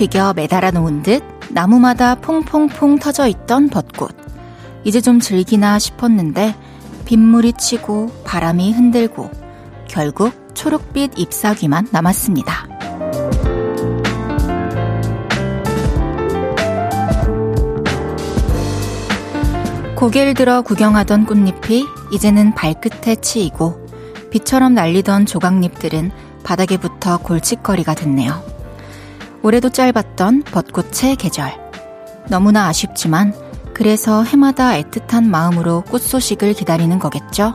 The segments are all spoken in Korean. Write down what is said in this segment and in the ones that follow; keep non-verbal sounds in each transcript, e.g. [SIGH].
튀겨 매달아 놓은 듯 나무마다 퐁퐁퐁 터져 있던 벚꽃. 이제 좀 즐기나 싶었는데 빗물이 치고 바람이 흔들고 결국 초록빛 잎사귀만 남았습니다. 고개를 들어 구경하던 꽃잎이 이제는 발끝에 치이고 비처럼 날리던 조각잎들은 바닥에 붙어 골칫거리가 됐네요. 올해도 짧았던 벚꽃의 계절. 너무나 아쉽지만 그래서 해마다 애틋한 마음으로 꽃 소식을 기다리는 거겠죠?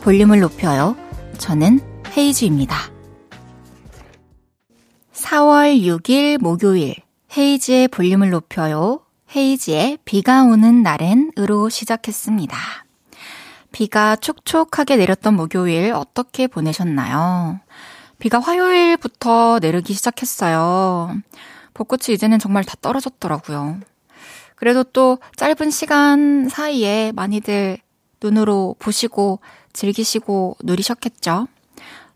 볼륨을 높여요. 저는 헤이즈입니다. 4월 6일 목요일 헤이즈의 볼륨을 높여요. 헤이지의 비가 오는 날엔으로 시작했습니다. 비가 촉촉하게 내렸던 목요일 어떻게 보내셨나요? 비가 화요일부터 내리기 시작했어요. 벚꽃이 이제는 정말 다 떨어졌더라고요. 그래도 또 짧은 시간 사이에 많이들 눈으로 보시고 즐기시고 누리셨겠죠?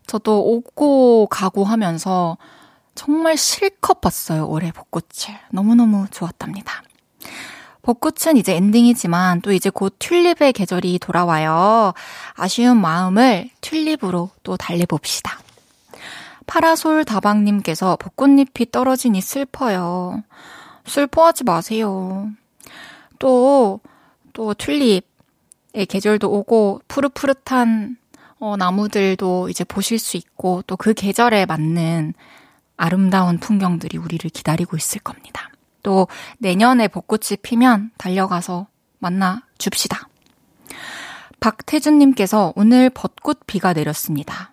저도 오고 가고 하면서 정말 실컷 봤어요, 올해 벚꽃을. 너무너무 좋았답니다. 벚꽃은 이제 엔딩이지만 또 이제 곧 튤립의 계절이 돌아와요. 아쉬운 마음을 튤립으로 또 달래봅시다. 파라솔 다방님께서 벚꽃잎이 떨어지니 슬퍼요. 슬퍼하지 마세요. 또, 또 튤립의 계절도 오고 푸릇푸릇한 어, 나무들도 이제 보실 수 있고 또 그 계절에 맞는 아름다운 풍경들이 우리를 기다리고 있을 겁니다. 또 내년에 벚꽃이 피면 달려가서 만나 줍시다. 박태준님께서 오늘 벚꽃 비가 내렸습니다.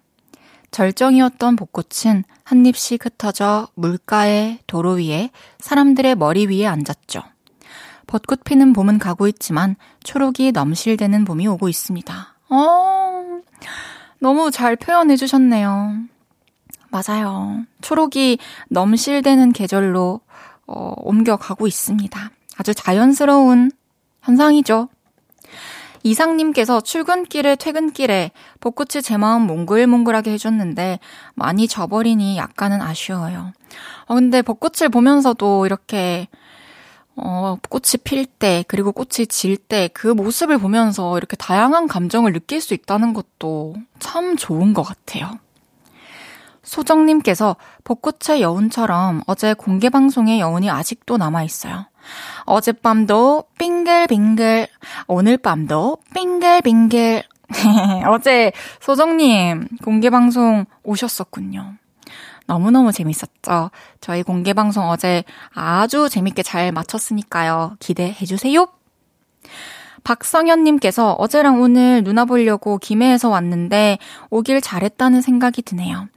절정이었던 벚꽃은 한 입씩 흩어져 물가에 도로 위에 사람들의 머리 위에 앉았죠. 벚꽃 피는 봄은 가고 있지만 초록이 넘실대는 봄이 오고 있습니다. 어, 너무 잘 표현해 주셨네요. 맞아요. 초록이 넘실대는 계절로 어, 옮겨가고 있습니다. 아주 자연스러운 현상이죠. 이상님께서 출근길에 퇴근길에 벚꽃이 제 마음 몽글몽글하게 해줬는데 많이 져버리니 약간은 아쉬워요. 어, 근데 벚꽃을 보면서도 이렇게 어, 꽃이 필 때, 그리고 꽃이 질 때 그 모습을 보면서 이렇게 다양한 감정을 느낄 수 있다는 것도 참 좋은 것 같아요. 소정님께서 벚꽃의 여운처럼 어제 공개방송의 여운이 아직도 남아있어요. 어젯밤도 빙글빙글, 오늘 밤도 빙글빙글. [LAUGHS] 어제 소정님 공개방송 오셨었군요. 너무너무 재밌었죠? 저희 공개방송 어제 아주 재밌게 잘 마쳤으니까요. 기대해주세요. 박성현님께서 어제랑 오늘 누나 보려고 김해에서 왔는데 오길 잘했다는 생각이 드네요.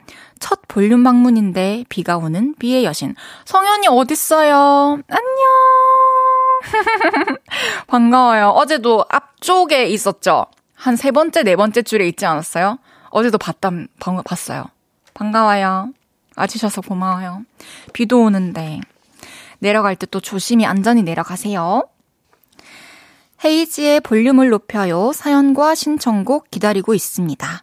첫 볼륨 방문인데 비가 오는 비의 여신. 성현이 어딨어요? 안녕! [LAUGHS] 반가워요. 어제도 앞쪽에 있었죠? 한 세 번째, 네 번째 줄에 있지 않았어요? 어제도 봤담, 봤어요. 반가워요. 와주셔서 고마워요. 비도 오는데 내려갈 때 또 조심히 안전히 내려가세요. 헤이지의 볼륨을 높여요. 사연과 신청곡 기다리고 있습니다.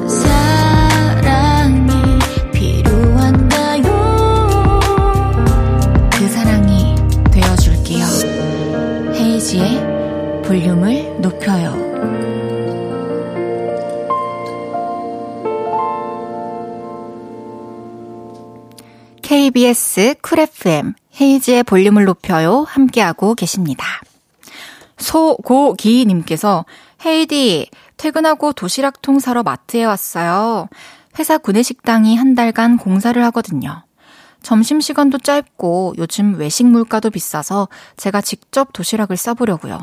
이은지의 볼륨을 높여요. KBS 쿨 FM 헤이즈의 볼륨을 높여요. 함께하고 계십니다. 소고기님께서 헤이즈 퇴근하고 도시락통 사러 마트에 왔어요. 회사 구내식당이 한 달간 공사를 하거든요. 점심시간도 짧고 요즘 외식 물가도 비싸서 제가 직접 도시락을 싸보려고요.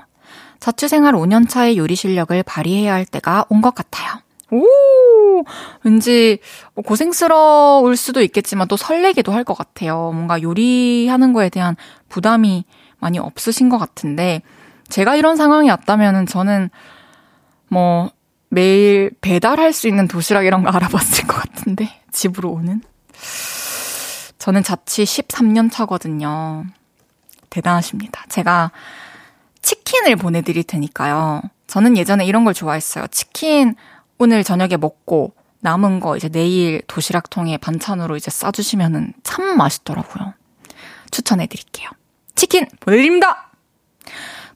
자취생활 5년 차의 요리 실력을 발휘해야 할 때가 온 것 같아요. 오! 오, 왠지 뭐 고생스러울 수도 있겠지만 또 설레기도 할 것 같아요. 뭔가 요리하는 거에 대한 부담이 많이 없으신 것 같은데, 제가 이런 상황이 왔다면은 저는 뭐 매일 배달할 수 있는 도시락 이런 거 알아봤을 것 같은데, 집으로 오는? 저는 자취 13년 차거든요. 대단하십니다. 제가 치킨을 보내드릴 테니까요. 저는 예전에 이런 걸 좋아했어요. 치킨 오늘 저녁에 먹고 남은 거 이제 내일 도시락통에 반찬으로 이제 싸주시면은 참 맛있더라고요. 추천해드릴게요. 치킨 보내드립니다!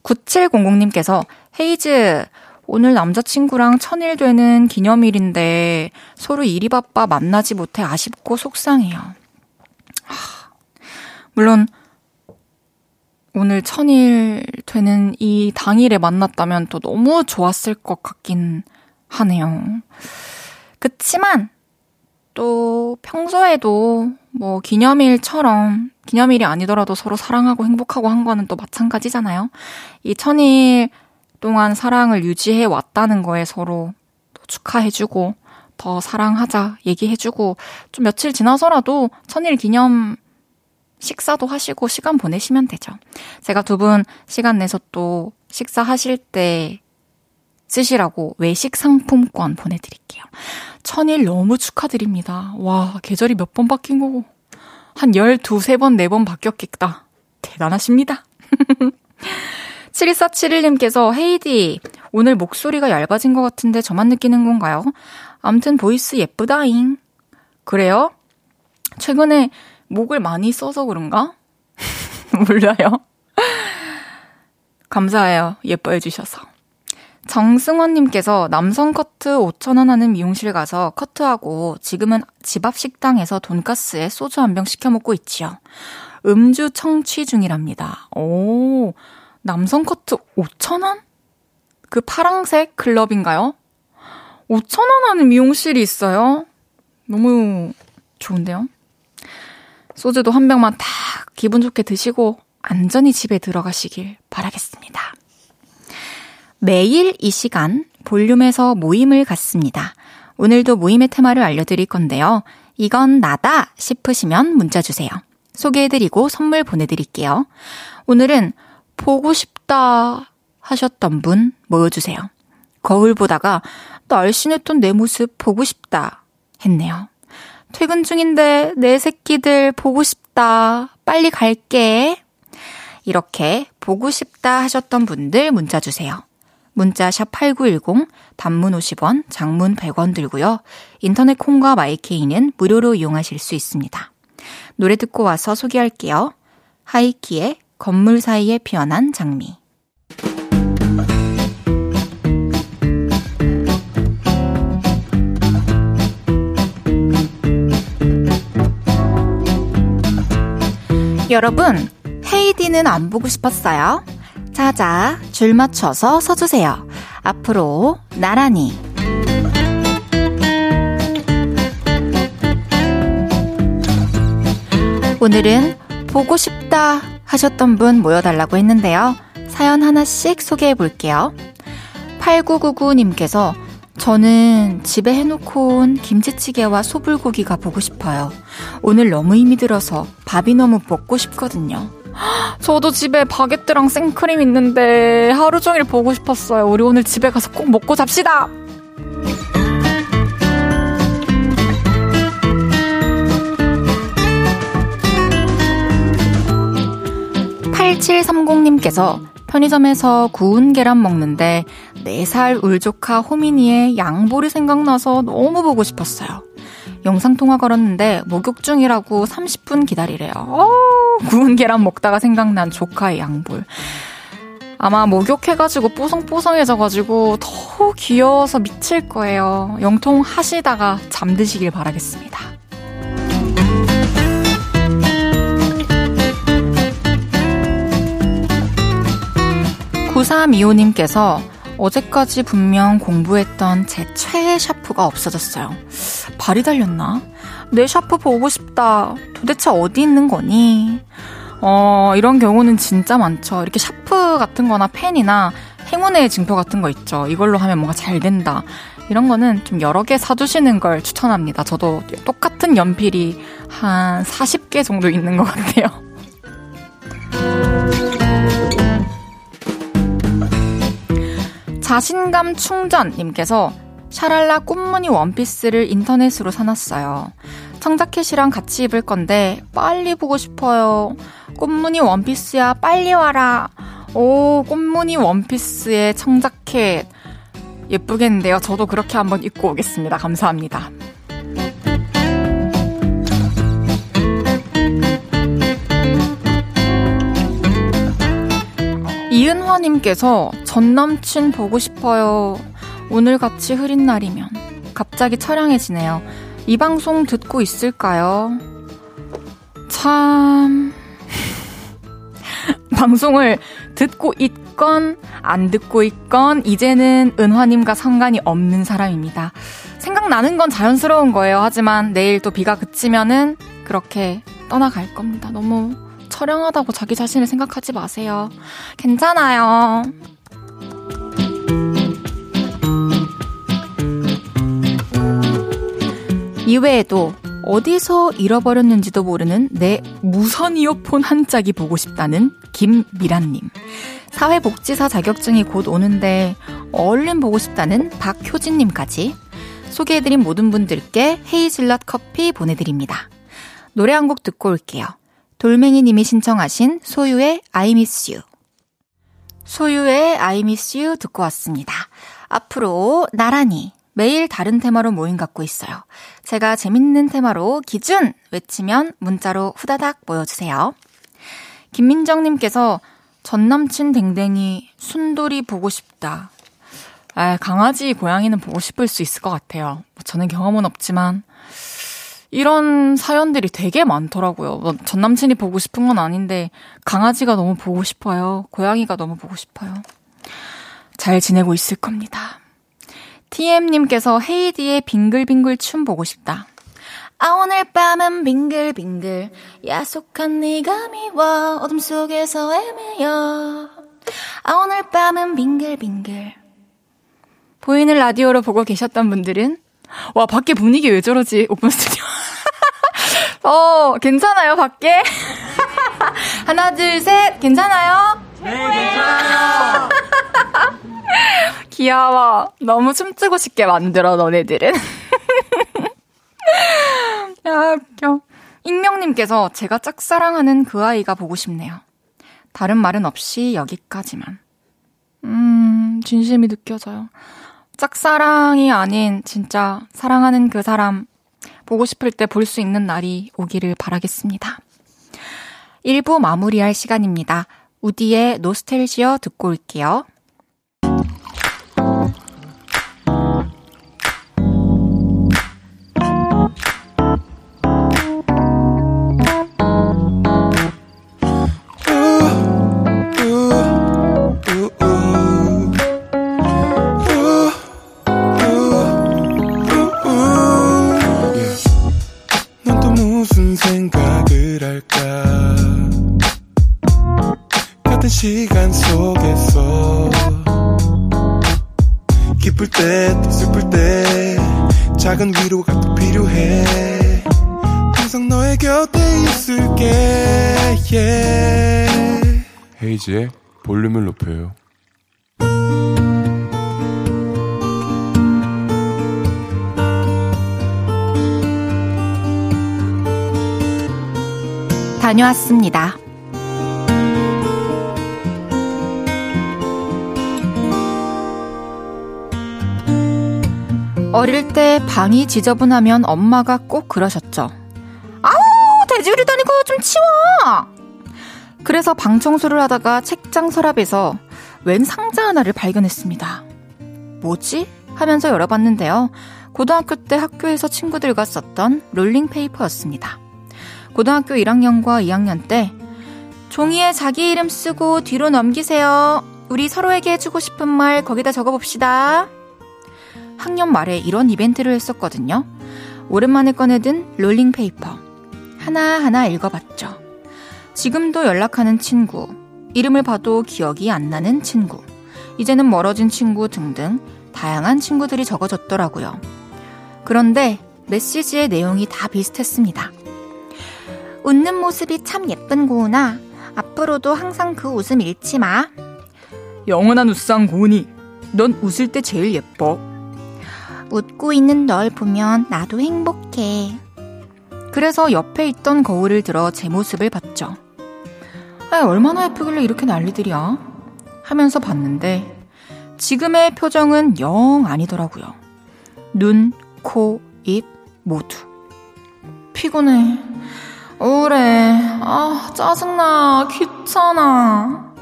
9700님께서 헤이즈, 오늘 남자친구랑 천일 되는 기념일인데 서로 일이 바빠 만나지 못해 아쉽고 속상해요. 하, 물론 오늘 천일 되는 이 당일에 만났다면 또 너무 좋았을 것 같긴 하네요. 그치만 또 평소에도 뭐 기념일처럼 기념일이 아니더라도 서로 사랑하고 행복하고 한 거는 또 마찬가지잖아요. 이 천일 동안 사랑을 유지해 왔다는 거에 서로 또 축하해주고 더 사랑하자 얘기해주고 좀 며칠 지나서라도 천일 기념 식사도 하시고 시간 보내시면 되죠. 제가 두 분 시간 내서 또 식사하실 때 쓰시라고 외식 상품권 보내드릴게요. 천일 너무 축하드립니다. 와, 계절이 몇 번 바뀐 거고. 한 12, 3번, 4번 바뀌었겠다. 대단하십니다. [LAUGHS] 7247님께서 헤이디, 오늘 목소리가 얇아진 것 같은데 저만 느끼는 건가요? 암튼 voice 예쁘다잉. 그래요? 최근에 목을 많이 써서 그런가? [LAUGHS] 몰라요. 감사해요. 예뻐해 주셔서. 정승원님께서 남성 커트 5천원 하는 미용실 가서 커트하고 지금은 집 앞 식당에서 돈가스에 소주 한 병 시켜 먹고 있지요. 음주 청취 중이랍니다. 오, 남성 커트 5천원? 그 파랑색 클럽인가요? 5천원 하는 미용실이 있어요? 너무 좋은데요? 소주도 한 병만 딱 기분 좋게 드시고 안전히 집에 들어가시길 바라겠습니다. 매일 이 시간 볼륨에서 모임을 갖습니다. 오늘도 모임의 테마를 알려드릴 건데요. 이건 나다 싶으시면 문자 주세요. 소개해드리고 선물 보내드릴게요. 오늘은 보고 싶다 하셨던 분 모여주세요. 거울 보다가 날씬했던 내 모습 보고 싶다 했네요. 퇴근 중인데 내 새끼들 보고 싶다. 빨리 갈게. 이렇게 보고 싶다 하셨던 분들 문자 주세요. 문자 샵 8910 단문 50원, 장문 100원 들고요. 인터넷 콩과 마이케이는 무료로 이용하실 수 있습니다. 노래 듣고 와서 소개할게요. 하이키의 건물 사이에 피어난 장미. 여러분, 헤이디는 안 보고 싶었어요? 자자, 줄 맞춰서 서주세요. 앞으로 나란히. 오늘은 보고 싶다 하셨던 분 모여달라고 했는데요. 사연 하나씩 소개해 볼게요. 8999님께서 저는 집에 해놓고 온 김치찌개와 소불고기가 보고 싶어요. 오늘 너무 힘이 들어서 밥이 너무 먹고 싶거든요. [GASPS] 저도 집에 바게트랑 생크림 있는데 하루 종일 보고 싶었어요. 우리 오늘 집에 가서 꼭 먹고 잡시다! 8730님께서 편의점에서 구운 계란 먹는데 4살 울조카 호민이의 양볼이 생각나서 너무 보고 싶었어요. 영상통화 걸었는데 목욕 중이라고 30분 기다리래요. 어, 구운 계란 먹다가 생각난 조카의 양볼. 아마 목욕해가지고 뽀송뽀송해져가지고 더 귀여워서 미칠 거예요. 영통 하시다가 잠드시길 바라겠습니다. 9325님께서 어제까지 분명 공부했던 제 최애 샤프가 없어졌어요. 발이 달렸나? 내 샤프 보고 싶다. 도대체 어디 있는 거니? 어, 이런 경우는 진짜 많죠. 이렇게 샤프 같은 거나 펜이나 행운의 징표 같은 거 있죠. 이걸로 하면 뭔가 잘 된다. 이런 거는 좀 여러 개 사두시는 걸 추천합니다. 저도 똑같은 연필이 한 40개 정도 있는 것 같아요. 자신감 충전님께서 샤랄라 꽃무늬 원피스를 인터넷으로 사놨어요. 청자켓이랑 같이 입을 건데 빨리 보고 싶어요. 꽃무늬 원피스야 빨리 와라. 오 꽃무늬 원피스에 청자켓 예쁘겠는데요. 저도 그렇게 한번 입고 오겠습니다. 감사합니다. 이은화님께서 전 남친 보고 싶어요. 오늘 같이 흐린 날이면 갑자기 처량해지네요. 이 방송 듣고 있을까요? 참. [LAUGHS] 방송을 듣고 있건 안 듣고 있건 이제는 은화님과 상관이 없는 사람입니다. 생각나는 건 자연스러운 거예요. 하지만 내일 또 비가 그치면은 그렇게 떠나갈 겁니다. 너무 처량하다고 자기 자신을 생각하지 마세요. 괜찮아요. 이외에도 어디서 잃어버렸는지도 모르는 내 무선 이어폰 한 짝이 보고 싶다는 김미란님. 사회복지사 자격증이 곧 오는데 얼른 보고 싶다는 박효진님까지 소개해드린 모든 분들께 헤이즐넛 커피 보내드립니다. 노래 한 곡 듣고 올게요. 돌멩이님이 신청하신 소유의 I miss you. 소유의 I miss you 듣고 왔습니다. 앞으로 나란히 매일 다른 테마로 모임 갖고 있어요. 제가 재밌는 테마로 기준 외치면 문자로 후다닥 모여주세요. 김민정님께서 전 남친 댕댕이 순돌이 보고 싶다. 아, 강아지, 고양이는 보고 싶을 수 있을 것 같아요. 뭐 저는 경험은 없지만 이런 사연들이 되게 많더라고요. 뭐전 남친이 보고 싶은 건 아닌데 강아지가 너무 보고 싶어요. 고양이가 너무 보고 싶어요. 잘 지내고 있을 겁니다. TM님께서 헤이디의 빙글빙글 춤 보고 싶다. 아 오늘 밤은 빙글빙글 야속한 네가 미워 어둠 속에서 애매여 아 오늘 밤은 빙글빙글 보이는 라디오로 보고 계셨던 분들은 와 밖에 분위기 왜 저러지 오픈 스튜디오 [LAUGHS] 어 괜찮아요 밖에 [LAUGHS] 하나 둘 셋 괜찮아요? 네 괜찮아요 [LAUGHS] 귀여워. 너무 춤추고 싶게 만들어, 너네들은. 야, 웃겨. 익명님께서 제가 짝사랑하는 그 아이가 보고 싶네요. 다른 말은 없이 여기까지만. 음, 진심이 느껴져요. 짝사랑이 아닌 진짜 사랑하는 그 사람 보고 싶을 때 볼 수 있는 날이 오기를 바라겠습니다. 1부 마무리할 시간입니다. 우디의 노스텔지어 듣고 올게요. 높여요. 다녀왔습니다. 어릴 때 방이 지저분하면 엄마가 꼭 그러셨죠. 아우, 돼지우리 다니고 좀 치워! 그래서 방 청소를 하다가 책장 서랍에서 웬 상자 하나를 발견했습니다. 뭐지? 하면서 열어봤는데요. 고등학교 때 학교에서 친구들과 썼던 롤링페이퍼였습니다. 고등학교 1학년과 2학년 때 종이에 자기 이름 쓰고 뒤로 넘기세요. 우리 서로에게 해주고 싶은 말 거기다 적어봅시다. 학년 말에 이런 이벤트를 했었거든요. 오랜만에 꺼내든 롤링페이퍼. 하나하나 읽어봤죠. 지금도 연락하는 친구, 이름을 봐도 기억이 안 나는 친구, 이제는 멀어진 친구 등등 다양한 친구들이 적어졌더라고요. 그런데 메시지의 내용이 다 비슷했습니다. 웃는 모습이 참 예쁜 고은아. 앞으로도 항상 그 웃음 잃지 마. 영원한 웃상 고은이. 넌 웃을 때 제일 예뻐. 웃고 있는 널 보면 나도 행복해. 그래서 옆에 있던 거울을 들어 제 모습을 봤죠. 아, 얼마나 예쁘길래 이렇게 난리들이야? 하면서 봤는데 지금의 표정은 영 아니더라고요. 눈, 코, 입 모두. 피곤해. 우울해. 아, 짜증나. 귀찮아.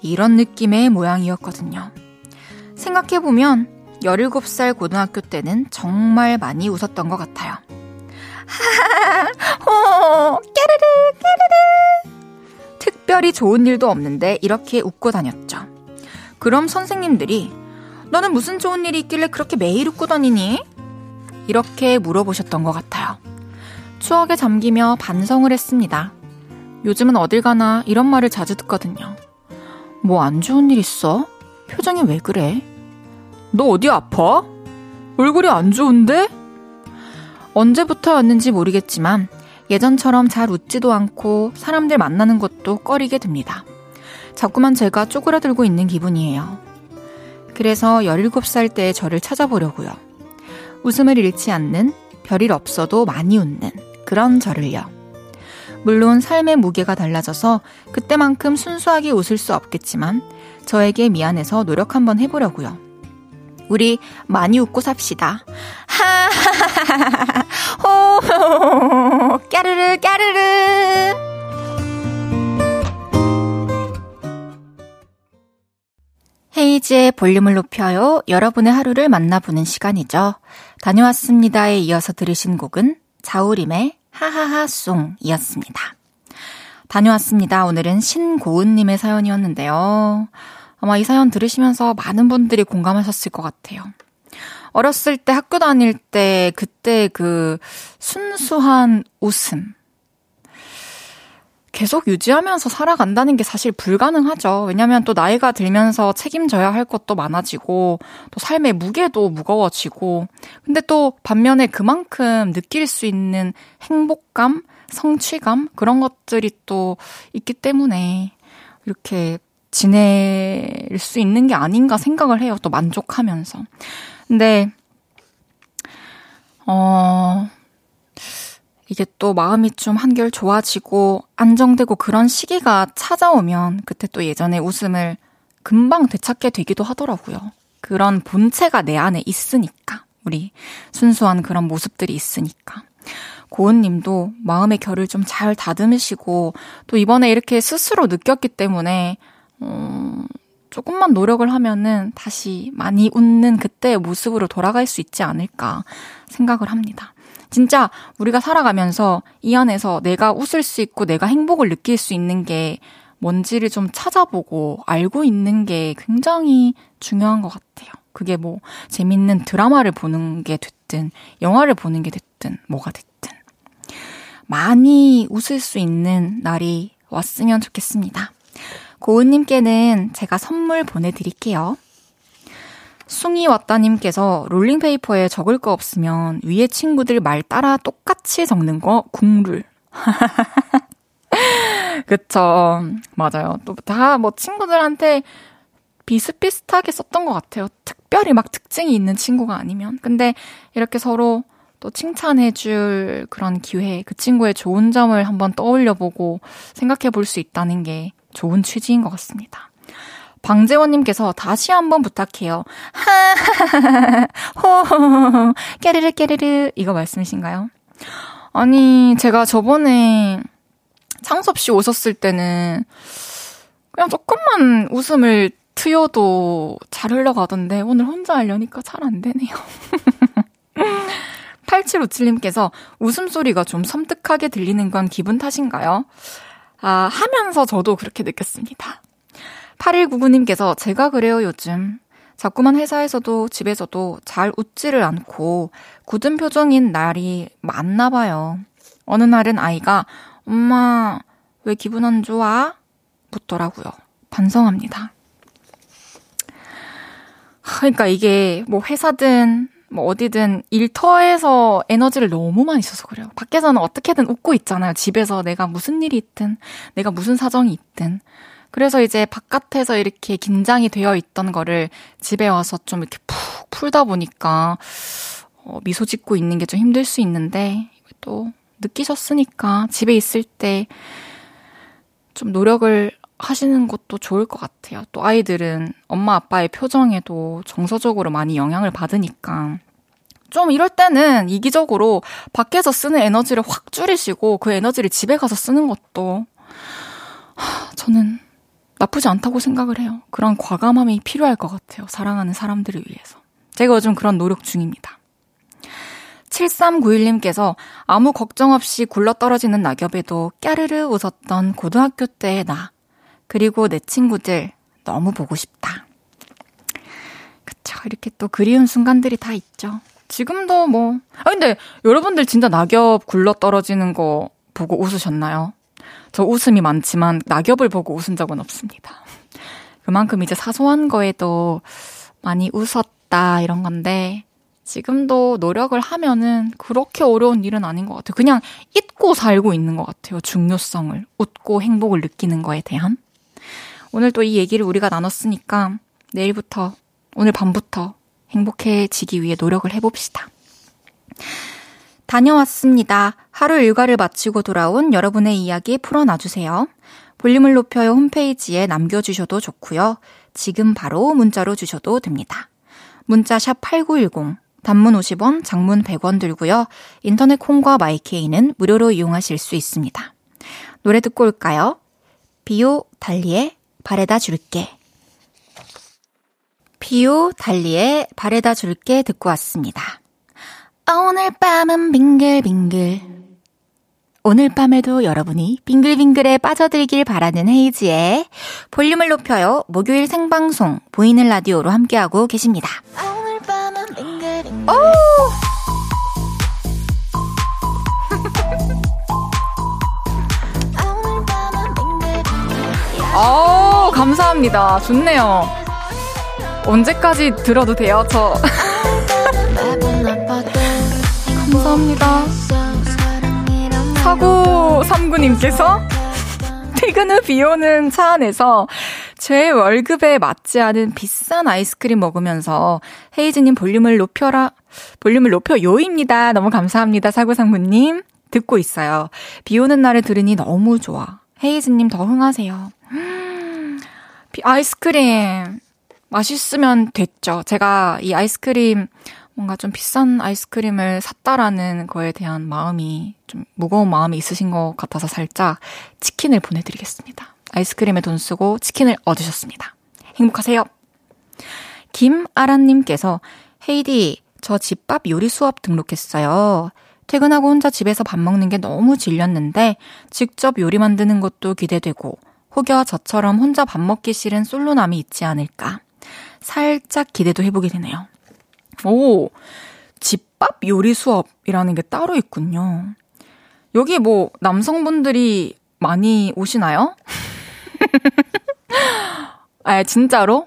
이런 느낌의 모양이었거든요. 생각해보면 17살 고등학교 때는 정말 많이 웃었던 것 같아요. 하하하, [LAUGHS] 깨르르, 깨르르. 특별히 좋은 일도 없는데 이렇게 웃고 다녔죠. 그럼 선생님들이 너는 무슨 좋은 일이 있길래 그렇게 매일 웃고 다니니? 이렇게 물어보셨던 것 같아요. 추억에 잠기며 반성을 했습니다. 요즘은 어딜 가나 이런 말을 자주 듣거든요. 뭐 안 좋은 일 있어? 표정이 왜 그래? 너 어디 아파? 얼굴이 안 좋은데? 언제부터였는지 모르겠지만 예전처럼 잘 웃지도 않고 사람들 만나는 것도 꺼리게 됩니다. 자꾸만 제가 쪼그라들고 있는 기분이에요. 그래서 17살 때 저를 찾아보려고요. 웃음을 잃지 않는 별일 없어도 많이 웃는 그런 저를요. 물론 삶의 무게가 달라져서 그때만큼 순수하게 웃을 수 없겠지만 저에게 미안해서 노력 한번 해보려고요. 우리 많이 웃고 삽시다. 하하하하하. 호, 까르르, 까르르. 헤이즈의 볼륨을 높여요. 여러분의 하루를 만나보는 시간이죠. 다녀왔습니다에 이어서 들으신 곡은 자우림의 하하하송이었습니다. 다녀왔습니다. 오늘은 신고은님의 사연이었는데요. 아마 이 사연 들으시면서 많은 분들이 공감하셨을 것 같아요. 어렸을 때 학교 다닐 때 그때 그 순수한 웃음. 계속 유지하면서 살아간다는 게 사실 불가능하죠. 왜냐면 또 나이가 들면서 책임져야 할 것도 많아지고, 또 삶의 무게도 무거워지고, 근데 또 반면에 그만큼 느낄 수 있는 행복감, 성취감, 그런 것들이 또 있기 때문에 이렇게 지낼 수 있는 게 아닌가 생각을 해요. 또 만족하면서. 근데, 어, 이게 또 마음이 좀 한결 좋아지고 안정되고 그런 시기가 찾아오면 그때 또 예전에 웃음을 금방 되찾게 되기도 하더라고요. 그런 본체가 내 안에 있으니까. 우리 순수한 그런 모습들이 있으니까. 고은 님도 마음의 결을 좀 잘 다듬으시고 또 이번에 이렇게 스스로 느꼈기 때문에 어, 조금만 노력을 하면은 다시 많이 웃는 그때의 모습으로 돌아갈 수 있지 않을까 생각을 합니다. 진짜 우리가 살아가면서 이 안에서 내가 웃을 수 있고 내가 행복을 느낄 수 있는 게 뭔지를 좀 찾아보고 알고 있는 게 굉장히 중요한 것 같아요. 그게 뭐 재밌는 드라마를 보는 게 됐든 영화를 보는 게 됐든 뭐가 됐든 많이 웃을 수 있는 날이 왔으면 좋겠습니다. 고은님께는 제가 선물 보내드릴게요. 숭이 왔다님께서 롤링페이퍼에 적을 거 없으면 위에 친구들 말 따라 똑같이 적는 거 국룰. [LAUGHS] 그쵸. 맞아요. 또 다 뭐 친구들한테 비슷비슷하게 썼던 것 같아요. 특별히 막 특징이 있는 친구가 아니면. 근데 이렇게 서로 또 칭찬해줄 그런 기회, 그 친구의 좋은 점을 한번 떠올려보고 생각해 볼 수 있다는 게 좋은 취지인 것 같습니다. 방재원님께서 다시 한번 부탁해요. 하하하하, [LAUGHS] 호, 깨르르 깨르르, 이거 말씀이신가요? 아니, 제가 저번에 창섭 씨 오셨을 때는 그냥 조금만 웃음을 트여도 잘 흘러가던데 오늘 혼자 하려니까 잘 안 되네요. [LAUGHS] 8757님께서 웃음소리가 좀 섬뜩하게 들리는 건 기분 탓인가요? 아, 하면서 저도 그렇게 느꼈습니다. 8199님께서 제가 그래요, 요즘. 자꾸만 회사에서도 집에서도 잘 웃지를 않고 굳은 표정인 날이 많나 봐요. 어느 날은 아이가 엄마, 왜 기분 안 좋아? 묻더라고요. 반성합니다. 그러니까 이게 뭐 회사든 뭐 어디든 일터에서 에너지를 너무 많이 써서 그래요. 밖에서는 어떻게든 웃고 있잖아요. 집에서 내가 무슨 일이 있든, 내가 무슨 사정이 있든. 그래서 이제 바깥에서 이렇게 긴장이 되어 있던 거를 집에 와서 좀 이렇게 푹 풀다 보니까, 어, 미소 짓고 있는 게 좀 힘들 수 있는데, 또 느끼셨으니까 집에 있을 때 좀 노력을 하시는 것도 좋을 것 같아요. 또 아이들은 엄마 아빠의 표정에도 정서적으로 많이 영향을 받으니까 좀 이럴 때는 이기적으로 밖에서 쓰는 에너지를 확 줄이시고 그 에너지를 집에 가서 쓰는 것도 저는 나쁘지 않다고 생각을 해요. 그런 과감함이 필요할 것 같아요. 사랑하는 사람들을 위해서. 제가 요즘 그런 노력 중입니다. 7391님께서 아무 걱정 없이 굴러 떨어지는 낙엽에도 까르르 웃었던 고등학교 때의 나. 그리고 내 친구들 너무 보고 싶다. 그쵸. 이렇게 또 그리운 순간들이 다 있죠. 지금도 뭐. 아, 근데 여러분들 진짜 낙엽 굴러 떨어지는 거 보고 웃으셨나요? 저 웃음이 많지만 낙엽을 보고 웃은 적은 없습니다. [LAUGHS] 그만큼 이제 사소한 거에도 많이 웃었다 이런 건데 지금도 노력을 하면은 그렇게 어려운 일은 아닌 것 같아요. 그냥 잊고 살고 있는 것 같아요. 중요성을. 웃고 행복을 느끼는 거에 대한. 오늘 또 이 얘기를 우리가 나눴으니까 내일부터, 오늘 밤부터 행복해지기 위해 노력을 해봅시다. 다녀왔습니다. 하루 일과를 마치고 돌아온 여러분의 이야기 풀어놔주세요. 볼륨을 높여요 홈페이지에 남겨주셔도 좋고요. 지금 바로 문자로 주셔도 됩니다. 문자 샵 8910, 단문 50원, 장문 100원 들고요. 인터넷 콩과 마이케이는 무료로 이용하실 수 있습니다. 노래 듣고 올까요? 비오 달리의 바래다 줄게. 비오 달리의 바래다 줄게 듣고 왔습니다. 오늘 밤은 빙글빙글. 오늘 밤에도 여러분이 빙글빙글에 빠져들길 바라는 헤이지의 볼륨을 높여요. 목요일 생방송 보이는 라디오로 함께하고 계십니다. 오늘 밤은 빙글빙글. 오! 어, 감사합니다. 좋네요. 언제까지 들어도 돼요? 저. 감사합니다. 사고 삼구님께서 퇴근 후 비 오는 차 안에서 제 월급에 맞지 않은 비싼 아이스크림 먹으면서 헤이즈님 볼륨을 높여라, 볼륨을 높여 요입니다. 너무 감사합니다. 사고상무님. 듣고 있어요. 비 오는 날에 들으니 너무 좋아. 헤이즈님 더 흥하세요. 아이스크림 맛있으면 됐죠. 제가 이 아이스크림 뭔가 좀 비싼 아이스크림을 샀다라는 거에 대한 마음이 좀 무거운 마음이 있으신 것 같아서 살짝 치킨을 보내드리겠습니다. 아이스크림에 돈 쓰고 치킨을 얻으셨습니다. 행복하세요. 김아란님께서 헤이디 저 집밥 요리 수업 등록했어요. 퇴근하고 혼자 집에서 밥 먹는 게 너무 질렸는데 직접 요리 만드는 것도 기대되고 혹여 저처럼 혼자 밥 먹기 싫은 솔로남이 있지 않을까 살짝 기대도 해보게 되네요. 오, 집밥 요리 수업이라는 게 따로 있군요. 여기 뭐 남성분들이 많이 오시나요? [LAUGHS] 아, 진짜로?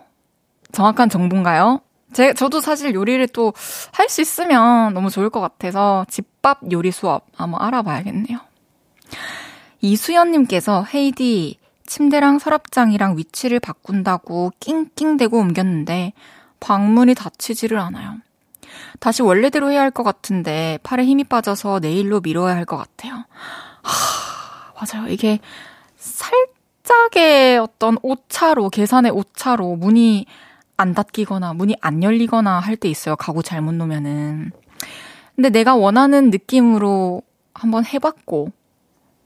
정확한 정보인가요? 제, 저도 사실 요리를 또 할 수 있으면 너무 좋을 것 같아서 집밥 요리 수업 한번 알아봐야겠네요. 이수연님께서 헤이디 침대랑 서랍장이랑 위치를 바꾼다고 낑낑대고 옮겼는데 방문이 닫히지를 않아요. 다시 원래대로 해야 할 것 같은데 팔에 힘이 빠져서 내일로 미뤄야 할 것 같아요. 하, 맞아요. 이게 살짝의 어떤 오차로, 계산의 오차로 문이 안 닫히거나 문이 안 열리거나 할 때 있어요. 가구 잘못 놓으면은. 근데 내가 원하는 느낌으로 한번 해봤고,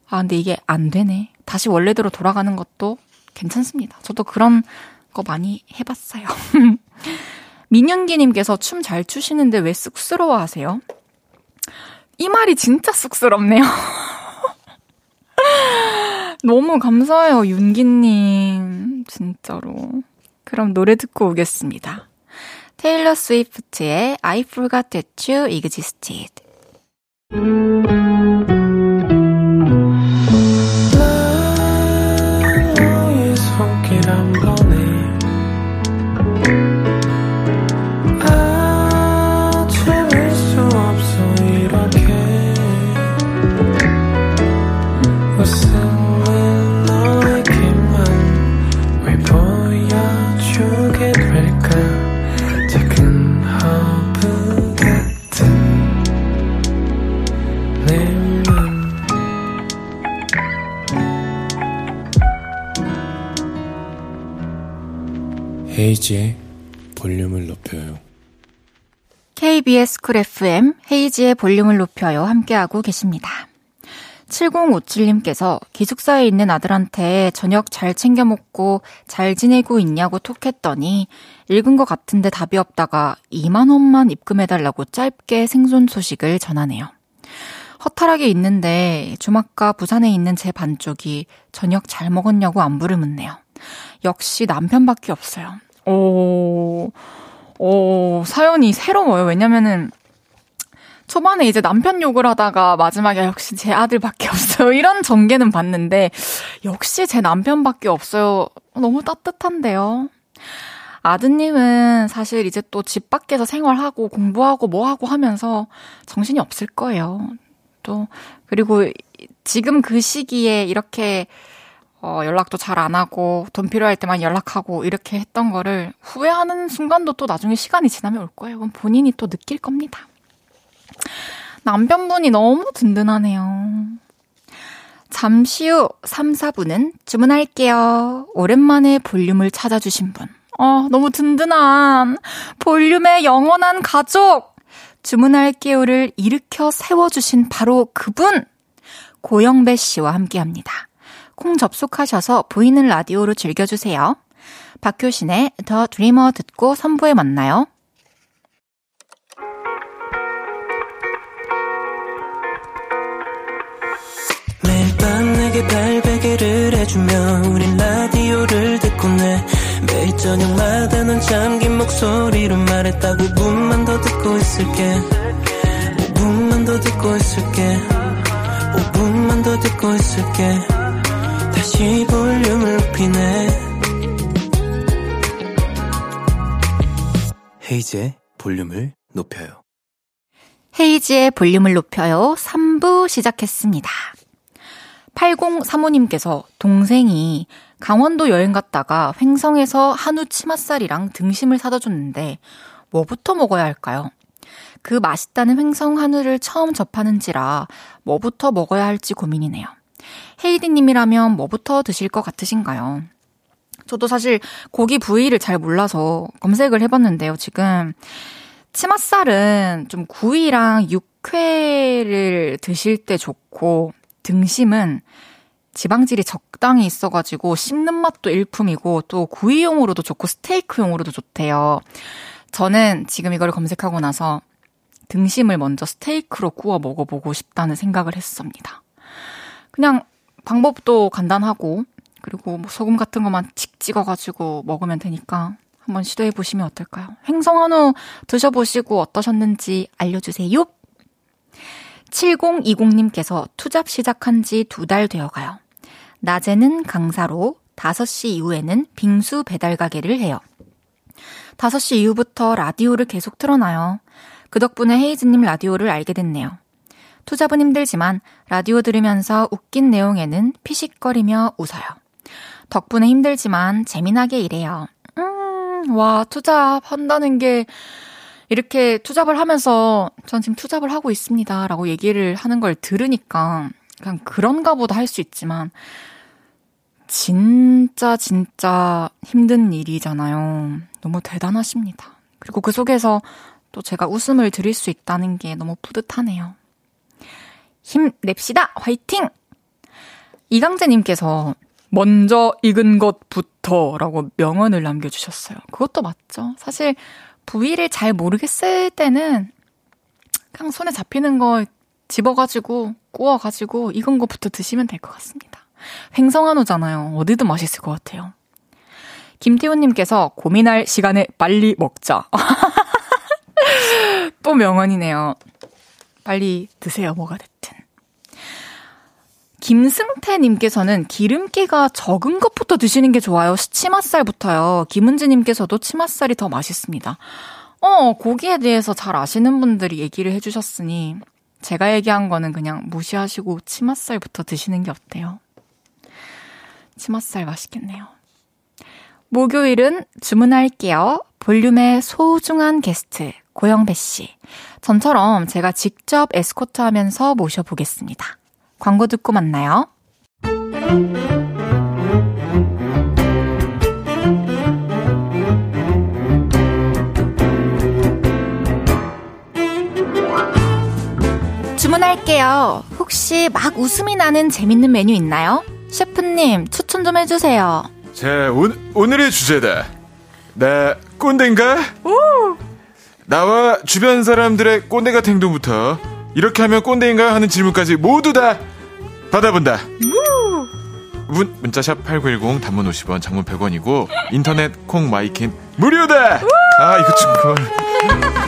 아, 근데 이게 안 되네. 다시 원래대로 돌아가는 것도 괜찮습니다. 저도 그런 거 많이 해봤어요. [LAUGHS] 민영기님께서 춤 잘 추시는데 왜 쑥스러워 하세요? 이 말이 진짜 쑥스럽네요. [LAUGHS] 너무 감사해요, 윤기님. 진짜로. 그럼 노래 듣고 오겠습니다. 테일러 스위프트의 I Forgot That You Existed. 헤이지의 볼륨을 높여요. KBS 쿨 FM 헤이지의 볼륨을 높여요 함께하고 계십니다. 7057님께서 기숙사에 있는 아들한테 저녁 잘 챙겨 먹고 잘 지내고 있냐고 톡했더니 읽은 것 같은데 답이 없다가 2만 원만 입금해달라고 짧게 생존 소식을 전하네요. 허탈하게 있는데 주막과 부산에 있는 제 반쪽이 저녁 잘 먹었냐고 안부를 묻네요. 역시 남편밖에 없어요. 오, 오, 사연이 새로워요. 왜냐면은 초반에 이제 남편 욕을 하다가 마지막에 역시 제 아들밖에 [LAUGHS] 없어요. 이런 전개는 봤는데 역시 제 남편밖에 없어요. 너무 따뜻한데요. 아드님은 사실 이제 또 집 밖에서 생활하고 공부하고 뭐 하고 하면서 정신이 없을 거예요. 또 그리고 지금 그 시기에 이렇게 어, 연락도 잘 안 하고 돈 필요할 때만 연락하고 이렇게 했던 거를 후회하는 순간도 또 나중에 시간이 지나면 올 거예요. 그건 본인이 또 느낄 겁니다. 남편분이 너무 든든하네요. 잠시 후 3, 4분은 주문할게요. 오랜만에 볼륨을 찾아주신 분. 어, 너무 든든한 볼륨의 영원한 가족. 주문할게요를 일으켜 세워주신 바로 그분. 고영배 씨와 함께 합니다. 콩 접속하셔서 보이는 라디오로 즐겨주세요. 박효신의 더 드리머 듣고 3부에 만나요. 매일 밤 내게 발베개를 해주며 우린 라디오를 듣고 내 매일 저녁마다 넌 잠긴 목소리로 말했다 5분만 더 듣고 있을게 5분만 더 듣고 있을게 5분만 더 듣고 있을게 다시 볼륨을 높이네 헤이즈의 볼륨을 높여요 헤이지의 볼륨을 높여요. 3부 시작했습니다. 8035님께서 동생이 강원도 여행 갔다가 횡성에서 한우 치맛살이랑 등심을 사다 줬는데 뭐부터 먹어야 할까요? 그 맛있다는 횡성 한우를 처음 접하는지라 뭐부터 먹어야 할지 고민이네요. 헤이디님이라면 뭐부터 드실 것 같으신가요? 저도 사실 고기 부위를 잘 몰라서 검색을 해봤는데요. 지금 치맛살은 좀 구이랑 육회를 드실 때 좋고 등심은 지방질이 적당히 있어가지고 씹는 맛도 일품이고 또 구이용으로도 좋고 스테이크용으로도 좋대요. 저는 지금 이걸 검색하고 나서 등심을 먼저 스테이크로 구워 먹어보고 싶다는 생각을 했습니다. 그냥 방법도 간단하고 그리고 뭐 소금 같은 것만 칙 찍어가지고 먹으면 되니까 한번 시도해 보시면 어떨까요? 횡성한우 드셔보시고 어떠셨는지 알려주세요. 7020님께서 투잡 시작한 지 두 달 되어 가요. 낮에는 강사로 5시 이후에는 빙수 배달 가게를 해요. 5시 이후부터 라디오를 계속 틀어놔요. 그 덕분에 헤이즈님 라디오를 알게 됐네요. 투잡은 힘들지만 라디오 들으면서 웃긴 내용에는 피식거리며 웃어요. 덕분에 힘들지만 재미나게 일해요. 음, 와, 투잡 한다는 게 이렇게 투잡을 하면서 전 지금 투잡을 하고 있습니다. 라고 얘기를 하는 걸 들으니까 그냥 그런가 보다 할 수 있지만 진짜 진짜 힘든 일이잖아요. 너무 대단하십니다. 그리고 그 속에서 또 제가 웃음을 드릴 수 있다는 게 너무 뿌듯하네요. 힘냅시다! 화이팅! 이강재님께서 먼저 익은 것부터 라고 명언을 남겨주셨어요. 그것도 맞죠. 사실 부위를 잘 모르겠을 때는 그냥 손에 잡히는 거 집어가지고 구워가지고 익은 것부터 드시면 될 것 같습니다. 횡성한우잖아요. 어디든 맛있을 것 같아요. 김태훈님께서 고민할 시간에 빨리 먹자. [LAUGHS] 또 명언이네요. 빨리 드세요, 뭐가 됐든. 김승태님께서는 기름기가 적은 것부터 드시는 게 좋아요. 치맛살부터요. 김은지님께서도 치맛살이 더 맛있습니다. 어, 고기에 대해서 잘 아시는 분들이 얘기를 해주셨으니, 제가 얘기한 거는 그냥 무시하시고 치맛살부터 드시는 게 어때요? 치맛살 맛있겠네요. 목요일은 주문할게요. 볼륨의 소중한 게스트, 고영배 씨. 전처럼 제가 직접 에스코트 하면서 모셔보겠습니다. 광고 듣고 만나요. 주문할게요. 혹시 막 웃음이 나는 재밌는 메뉴 있나요? 셰프님, 추천 좀 해주세요. 제 오, 오늘의 주제다. 내 꼰대인가? 오! 나와 주변 사람들의 꼰대 같은 행동부터 이렇게 하면 꼰대인가 하는 질문까지 모두 다 받아본다. 문, 문자샵 8910 단문 50원 장문 100원이고 인터넷 콩 마이킨 무료다. 아 이거 좀 그만. [LAUGHS]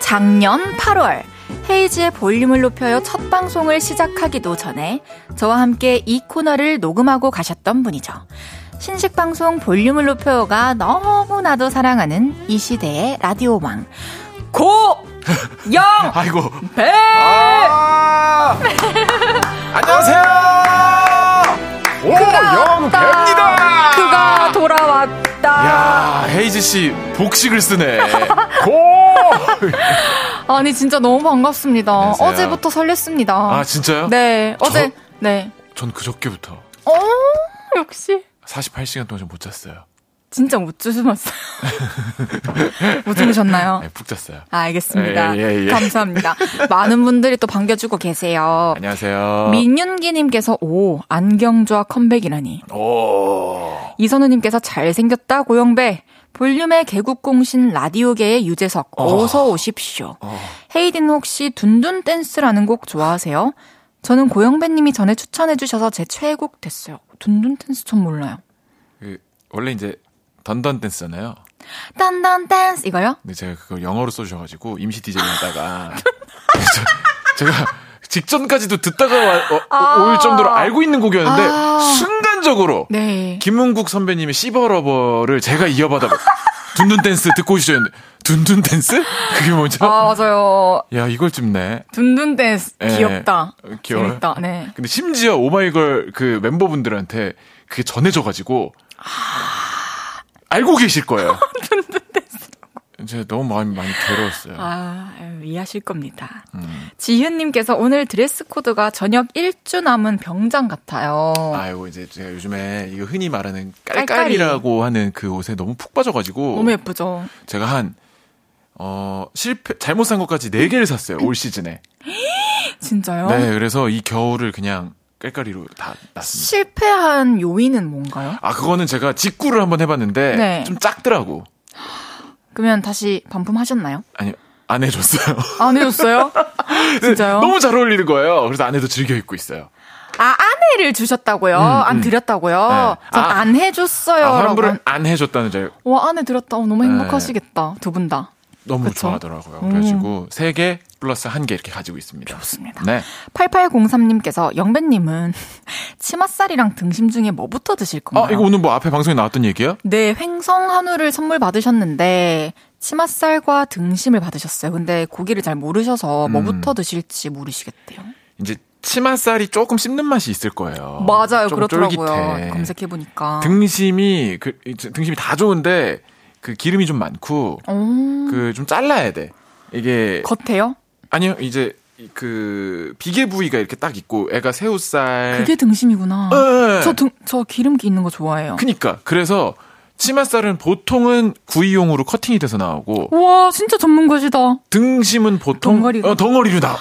작년 8월 헤이즈의 볼륨을 높여요 첫 방송을 시작하기도 전에 저와 함께 이 코너를 녹음하고 가셨던 분이죠. 신식 방송 볼륨을 높여요가 너무나도 사랑하는 이 시대의 라디오 왕 고 영 [LAUGHS] 아이고. 배 아! 안녕하세요. 오 영배입니다. 그가 돌아왔다. 야 헤이즈 씨 복식을 쓰네. [LAUGHS] 고. 아니 진짜 너무 반갑습니다. 안녕하세요. 어제부터 설렜습니다. 아 진짜요? 네 어제 저- 네. 전 그저께부터 어 역시 48시간 동안 좀못 잤어요. 진짜 못 주무셨어요. [LAUGHS] 못 주무셨나요? 네, 푹 잤어요. 아, 알겠습니다. 예, 예, 예. 감사합니다. 많은 분들이 또 반겨주고 계세요. 안녕하세요. 민윤기님께서 오 안경좌 컴백이라니. 오. 이선우님께서 잘생겼다 고영배. 볼륨의 개국공신 라디오계의 유재석 어서 오십시오. 헤이디는 혹시 둔둔 댄스라는 곡 좋아하세요? 저는 고영배님이 전에 추천해주셔서 제 최애곡 됐어요. 둔둔 댄스 전 몰라요. 그, 원래 이제 던던 댄스잖아요. Dun Dun Dance 이거요? 근데 제가 그걸 영어로 써주셔가지고 임시 디제이 하다가 저- [LAUGHS] 제가 직전까지도 듣다가 와- 어, 올 정도로 알고 있는 곡이었는데 아. 순간적으로 네. 김문국 선배님의 Cyber Lover를 제가 이어받아 Dun Dun Dance 듣고 오시죠 Dun Dun Dance? 그게 뭐죠? 아 맞아요. 야 이걸 찝네. Dun Dun Dance 예. 귀엽다. 귀여워요? 재밌다. 네. 근데 심지어 오마이걸 그 멤버분들한테 그게 전해져가지고 알고 계실 거예요. [LAUGHS] 제가 너무 마음이 많이 괴로웠어요. 아 이해하실 겁니다. 음. 지현님께서 오늘 드레스 코드가 저녁 1주 남은 병장 같아요. 아이고 이제 제가 요즘에 이거 흔히 말하는 깔깔이. 깔깔이라고 하는 그 옷에 너무 푹 빠져가지고 너무 예쁘죠. 제가 한 어, 실패, 잘못 산 것까지 4개를 샀어요, 올 시즌에. [GASPS] 진짜요? 네, 그래서 이 겨울을 그냥 깔깔이로 다 놨습니다. 실패한 요인은 뭔가요? 아, 그거는 제가 직구를 한번 해봤는데, 네. 좀 작더라고. [GASPS] 그러면 다시 반품하셨나요? 아니, 안 해줬어요. [LAUGHS] 안 해줬어요? [LAUGHS] 진짜요? 너무 잘 어울리는 거예요. 그래서 안에도 즐겨 입고 있어요. 아 아내를 주셨다고요? 안 드렸다고요? 네. 전 아. 안 해줬어요. 아, 환불을 한- 안 해줬다는 줄와 안에 들었다. 어, 너무 네. 행복하시겠다. 두분 다. 너무 그쵸? 좋아하더라고요. 음. 그래가지고, 3개 플러스 1개 이렇게 가지고 있습니다. 좋습니다. 네. 8803님께서 영배님은 [LAUGHS] 치맛살이랑 등심 중에 뭐부터 드실 건가요? 아, 이거 오늘 뭐 앞에 방송에 나왔던 얘기예요? 네, 횡성 한우를 선물 받으셨는데 치맛살과 등심을 받으셨어요. 근데 고기를 잘 모르셔서 음. 뭐부터 드실지 모르시겠대요. 이제 치맛살이 조금 씹는 맛이 있을 거예요. 맞아요, 좀 그렇더라고요. 쫄깃해. 검색해 보니까. 등심이 그 등심이 다 좋은데 그 기름이 좀 많고 그 좀 잘라야 돼. 이게 겉에요? 아니요 이제 그 비계 부위가 이렇게 딱 있고 애가 새우살. 그게 등심이구나. 네. 저 등, 저 기름기 있는 거 좋아해요. 그니까 그래서 치맛살은 보통은 구이용으로 커팅이 돼서 나오고 와, 진짜 전문가시다. 등심은 보통 덩어리로. 어, 덩어리로 나와.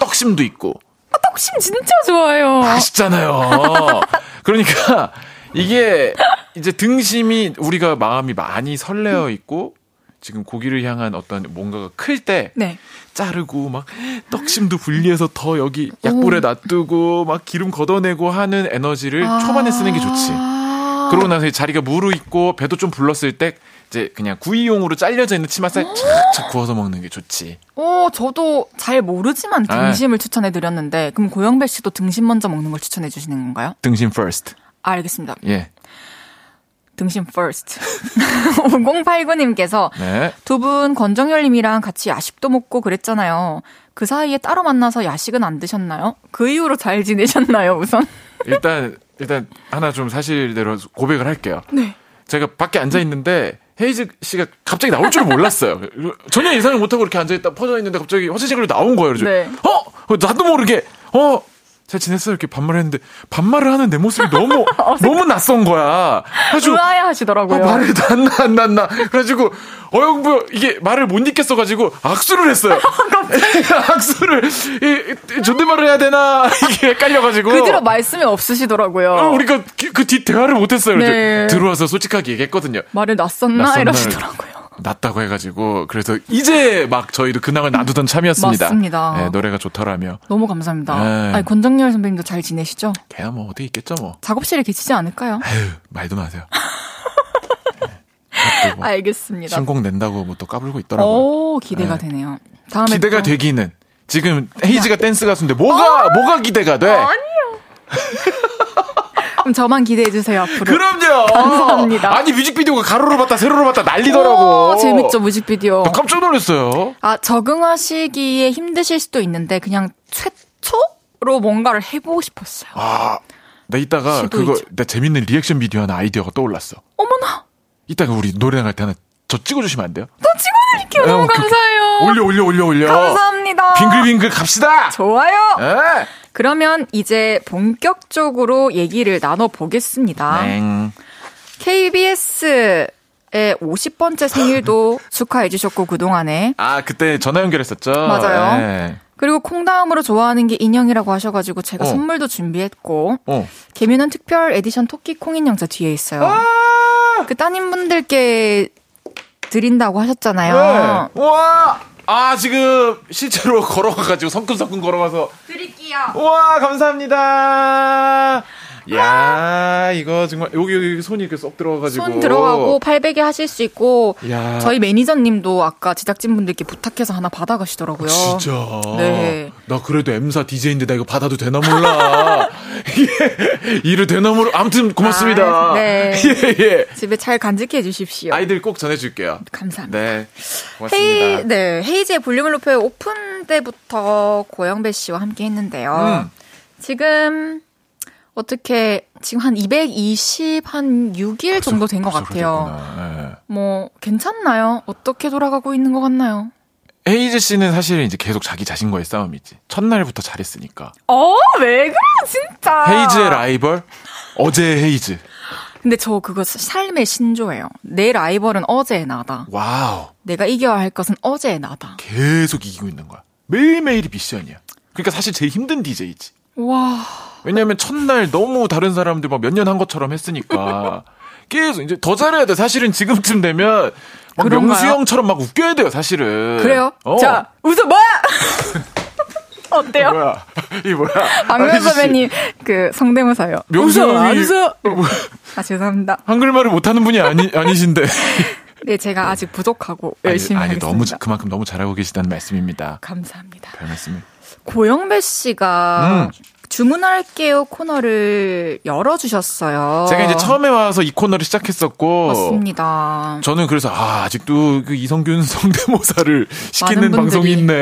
떡심도 있고 떡심 진짜 좋아해요. 맛있잖아요. 그러니까 이게 이제 등심이 우리가 마음이 많이 설레어 있고 지금 고기를 향한 어떤 뭔가가 클때 네. 자르고 막 떡심도 분리해서 더 여기 약불에 놔두고 막 기름 걷어내고 하는 에너지를 초반에 쓰는 게 좋지. 아. 그러고 나서 이 자리가 무르익고 배도 좀 불렀을 때 이제 그냥 구이용으로 잘려져 있는 치맛살 착착 구워서 먹는 게 좋지. 어, 저도 잘 모르지만 아. 등심을 추천해 드렸는데 그럼 고영배 씨도 등심 먼저 먹는 걸 추천해 주시는 건가요? 등심 first. 아, 알겠습니다. 예. 등심 first. [LAUGHS] 5089님께서 네. 두분 권정열님이랑 같이 야식도 먹고 그랬잖아요. 그 사이에 따로 만나서 야식은 안 드셨나요? 그 이후로 잘 지내셨나요, 우선? 일단 일단 하나 좀 사실대로 고백을 할게요. 네. 제가 밖에 앉아 있는데 헤이즈 씨가 갑자기 나올 줄 몰랐어요. 전혀 예상을 못하고 이렇게 앉아 있다 퍼져 있는데 갑자기 화장실로 나온 거예요. 그래서 네. 어 나도 모르게 어 잘 지냈어요? 이렇게 반말을 했는데, 반말을 하는 내 모습이 너무, [LAUGHS] 너무 낯선 거야. 의아해 하시더라고요. 아, 말을 안 나, 안 나, 안 나. 그래가지고, 어영부, 이게 말을 못 읽겠어가지고, 악수를 했어요. [LAUGHS] [LAUGHS] 악수를, 이, 이, 존댓말을 해야 되나, 이게 헷갈려가지고. 그 뒤로 말씀이 없으시더라고요. 어, 우리가 그뒤 대화를 못했어요. 네. 들어와서 솔직하게 얘기했거든요. 말을 낯섰나? 낯섰나? 이러시더라고요. 낫다고 해가지고 그래서 이제 막 저희도 근황을 놔두던 참이었습니다. 맞습니다. 네, 노래가 좋더라며. 너무 감사합니다. 네. 아니, 권정열 선배님도 잘 지내시죠? 걔야 뭐 어디 있겠죠 뭐. 작업실에 계시지 않을까요? 아유 말도 마세요. 네, [LAUGHS] 뭐 알겠습니다. 신곡 낸다고 뭐 또 까불고 있더라고요. 오, 기대가 네. 되네요. 다음에 기대가 또- 되기는 지금 헤이즈가 댄스 가수인데 뭐가 뭐가 기대가 돼? [LAUGHS] 그럼 저만 기대해 주세요 앞으로. 그럼요. 감사합니다. 아니 뮤직비디오가 가로로 봤다 세로로 봤다 난리더라고. 오, 재밌죠 뮤직비디오. 나 깜짝 놀랐어요. 아 적응하시기에 힘드실 수도 있는데 그냥 최초로 뭔가를 해보고 싶었어요. 아, 나 이따가 시도 그거. 나 재밌는 리액션 비디오 하나 아이디어가 떠올랐어. 어머나, 이따가 우리 노래 나갈 때 하나 저 찍어주시면 안 돼요? 또 찍어 드릴게요. 너무 어, 그- 감사해요. 올려 올려 올려 올려. 감사합니다. 빙글빙글 갑시다. 좋아요. 예. 그러면 이제 본격적으로 얘기를 나눠보겠습니다. 땡. KBS의 50번째 생일도 [LAUGHS] 축하해 주셨고 그동안에 아 그때 전화 연결했었죠. 맞아요. 예. 그리고 콩다음으로 좋아하는 게 인형이라고 하셔가지고 제가 어. 선물도 준비했고 어. 개묘는 특별 에디션 토끼 콩인형자 뒤에 있어요. 아! 그 따님분들께 드린다고 하셨잖아요. 네. 우와. 아 지금 실제로 [LAUGHS] 걸어가가지고 성큼성큼 걸어가서 드릴게요. 우와 감사합니다. 야 이거 정말 여기 여기 손이 이렇게 쏙 들어가가지고 손 들어가고 팔베개 하실 수 있고 야. 저희 매니저님도 아까 제작진 분들께 부탁해서 하나 받아가시더라고요. 진짜. 네. 나 그래도 M사 DJ인데 나 이거 받아도 되나 몰라. 이게 [LAUGHS] 일을 되나 몰라. 아무튼 고맙습니다. 아, 네. [LAUGHS] 예, 예. 집에 잘 간직해 주십시오. 아이들 꼭 전해줄게요. 감사합니다. 네. 고맙습니다. 헤이, 네, 헤이즈의 볼륨을 높여 오픈 때부터 고영배 씨와 함께 했는데요. 음. 지금 어떻게 지금 한 220, 한 6일 정도 된 것 같아요. 예. 뭐 괜찮나요? 어떻게 돌아가고 있는 것 같나요? 헤이즈 씨는 사실 이제 계속 자기 자신과의 싸움이지. 첫날부터 잘했으니까. 어, 왜 그래, 진짜. 헤이즈의 라이벌? 어제의 헤이즈. 근데 저 그거 삶의 신조예요. 내 라이벌은 어제의 나다. 와우. 내가 이겨야 할 것은 어제의 나다. 계속 이기고 있는 거야. 매일매일이 미션이야. 그러니까 사실 제일 힘든 DJ지. 와, 왜냐면 첫날 너무 다른 사람들 막 몇 년 한 것처럼 했으니까 계속 이제 더 잘해야 돼. 사실은 지금쯤 되면 막? 명수 형처럼 막 웃겨야 돼요. 사실은. 그래요? 어. 자, 웃어 뭐야? [LAUGHS] 어때요? 뭐야? 이 뭐야? 박명 선배님 그 성대모사요. 명수 웃어, 안 형이 웃어? 어, 뭐, 아 죄송합니다. 한글말을 못하는 분이 아니 아니신데. [LAUGHS] 네, 제가 아직 부족하고 아니, 열심히 아니, 하겠습니다. 너무 자- 그만큼 너무 잘하고 계시다는 말씀입니다. 감사합니다. 별 말씀을. 고영배 씨가 음. 주문할게요 코너를 열어주셨어요. 제가 이제 처음에 와서 이 코너를 시작했었고 맞습니다. 저는 그래서 아 아직도 그 이성균 [LAUGHS] 성대모사를 시키는 방송이. 있네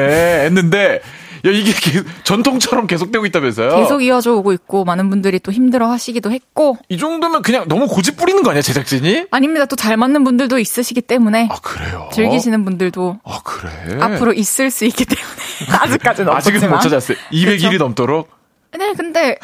했는데 야 이게 계- 전통처럼 계속되고 있다면서요? 계속 이어져 오고 있고 많은 분들이 또 힘들어 하시기도 했고 이 정도면 그냥 너무 고집 부리는 거 아니야 제작진이? 아닙니다. 또 잘 맞는 분들도 있으시기 때문에 아 그래요? 즐기시는 분들도 아 그래? 앞으로 있을 수 있기 때문에 [LAUGHS] 아직까지는 아직은 못 찾았어요. 200일이 그렇죠. 넘도록 네, 근데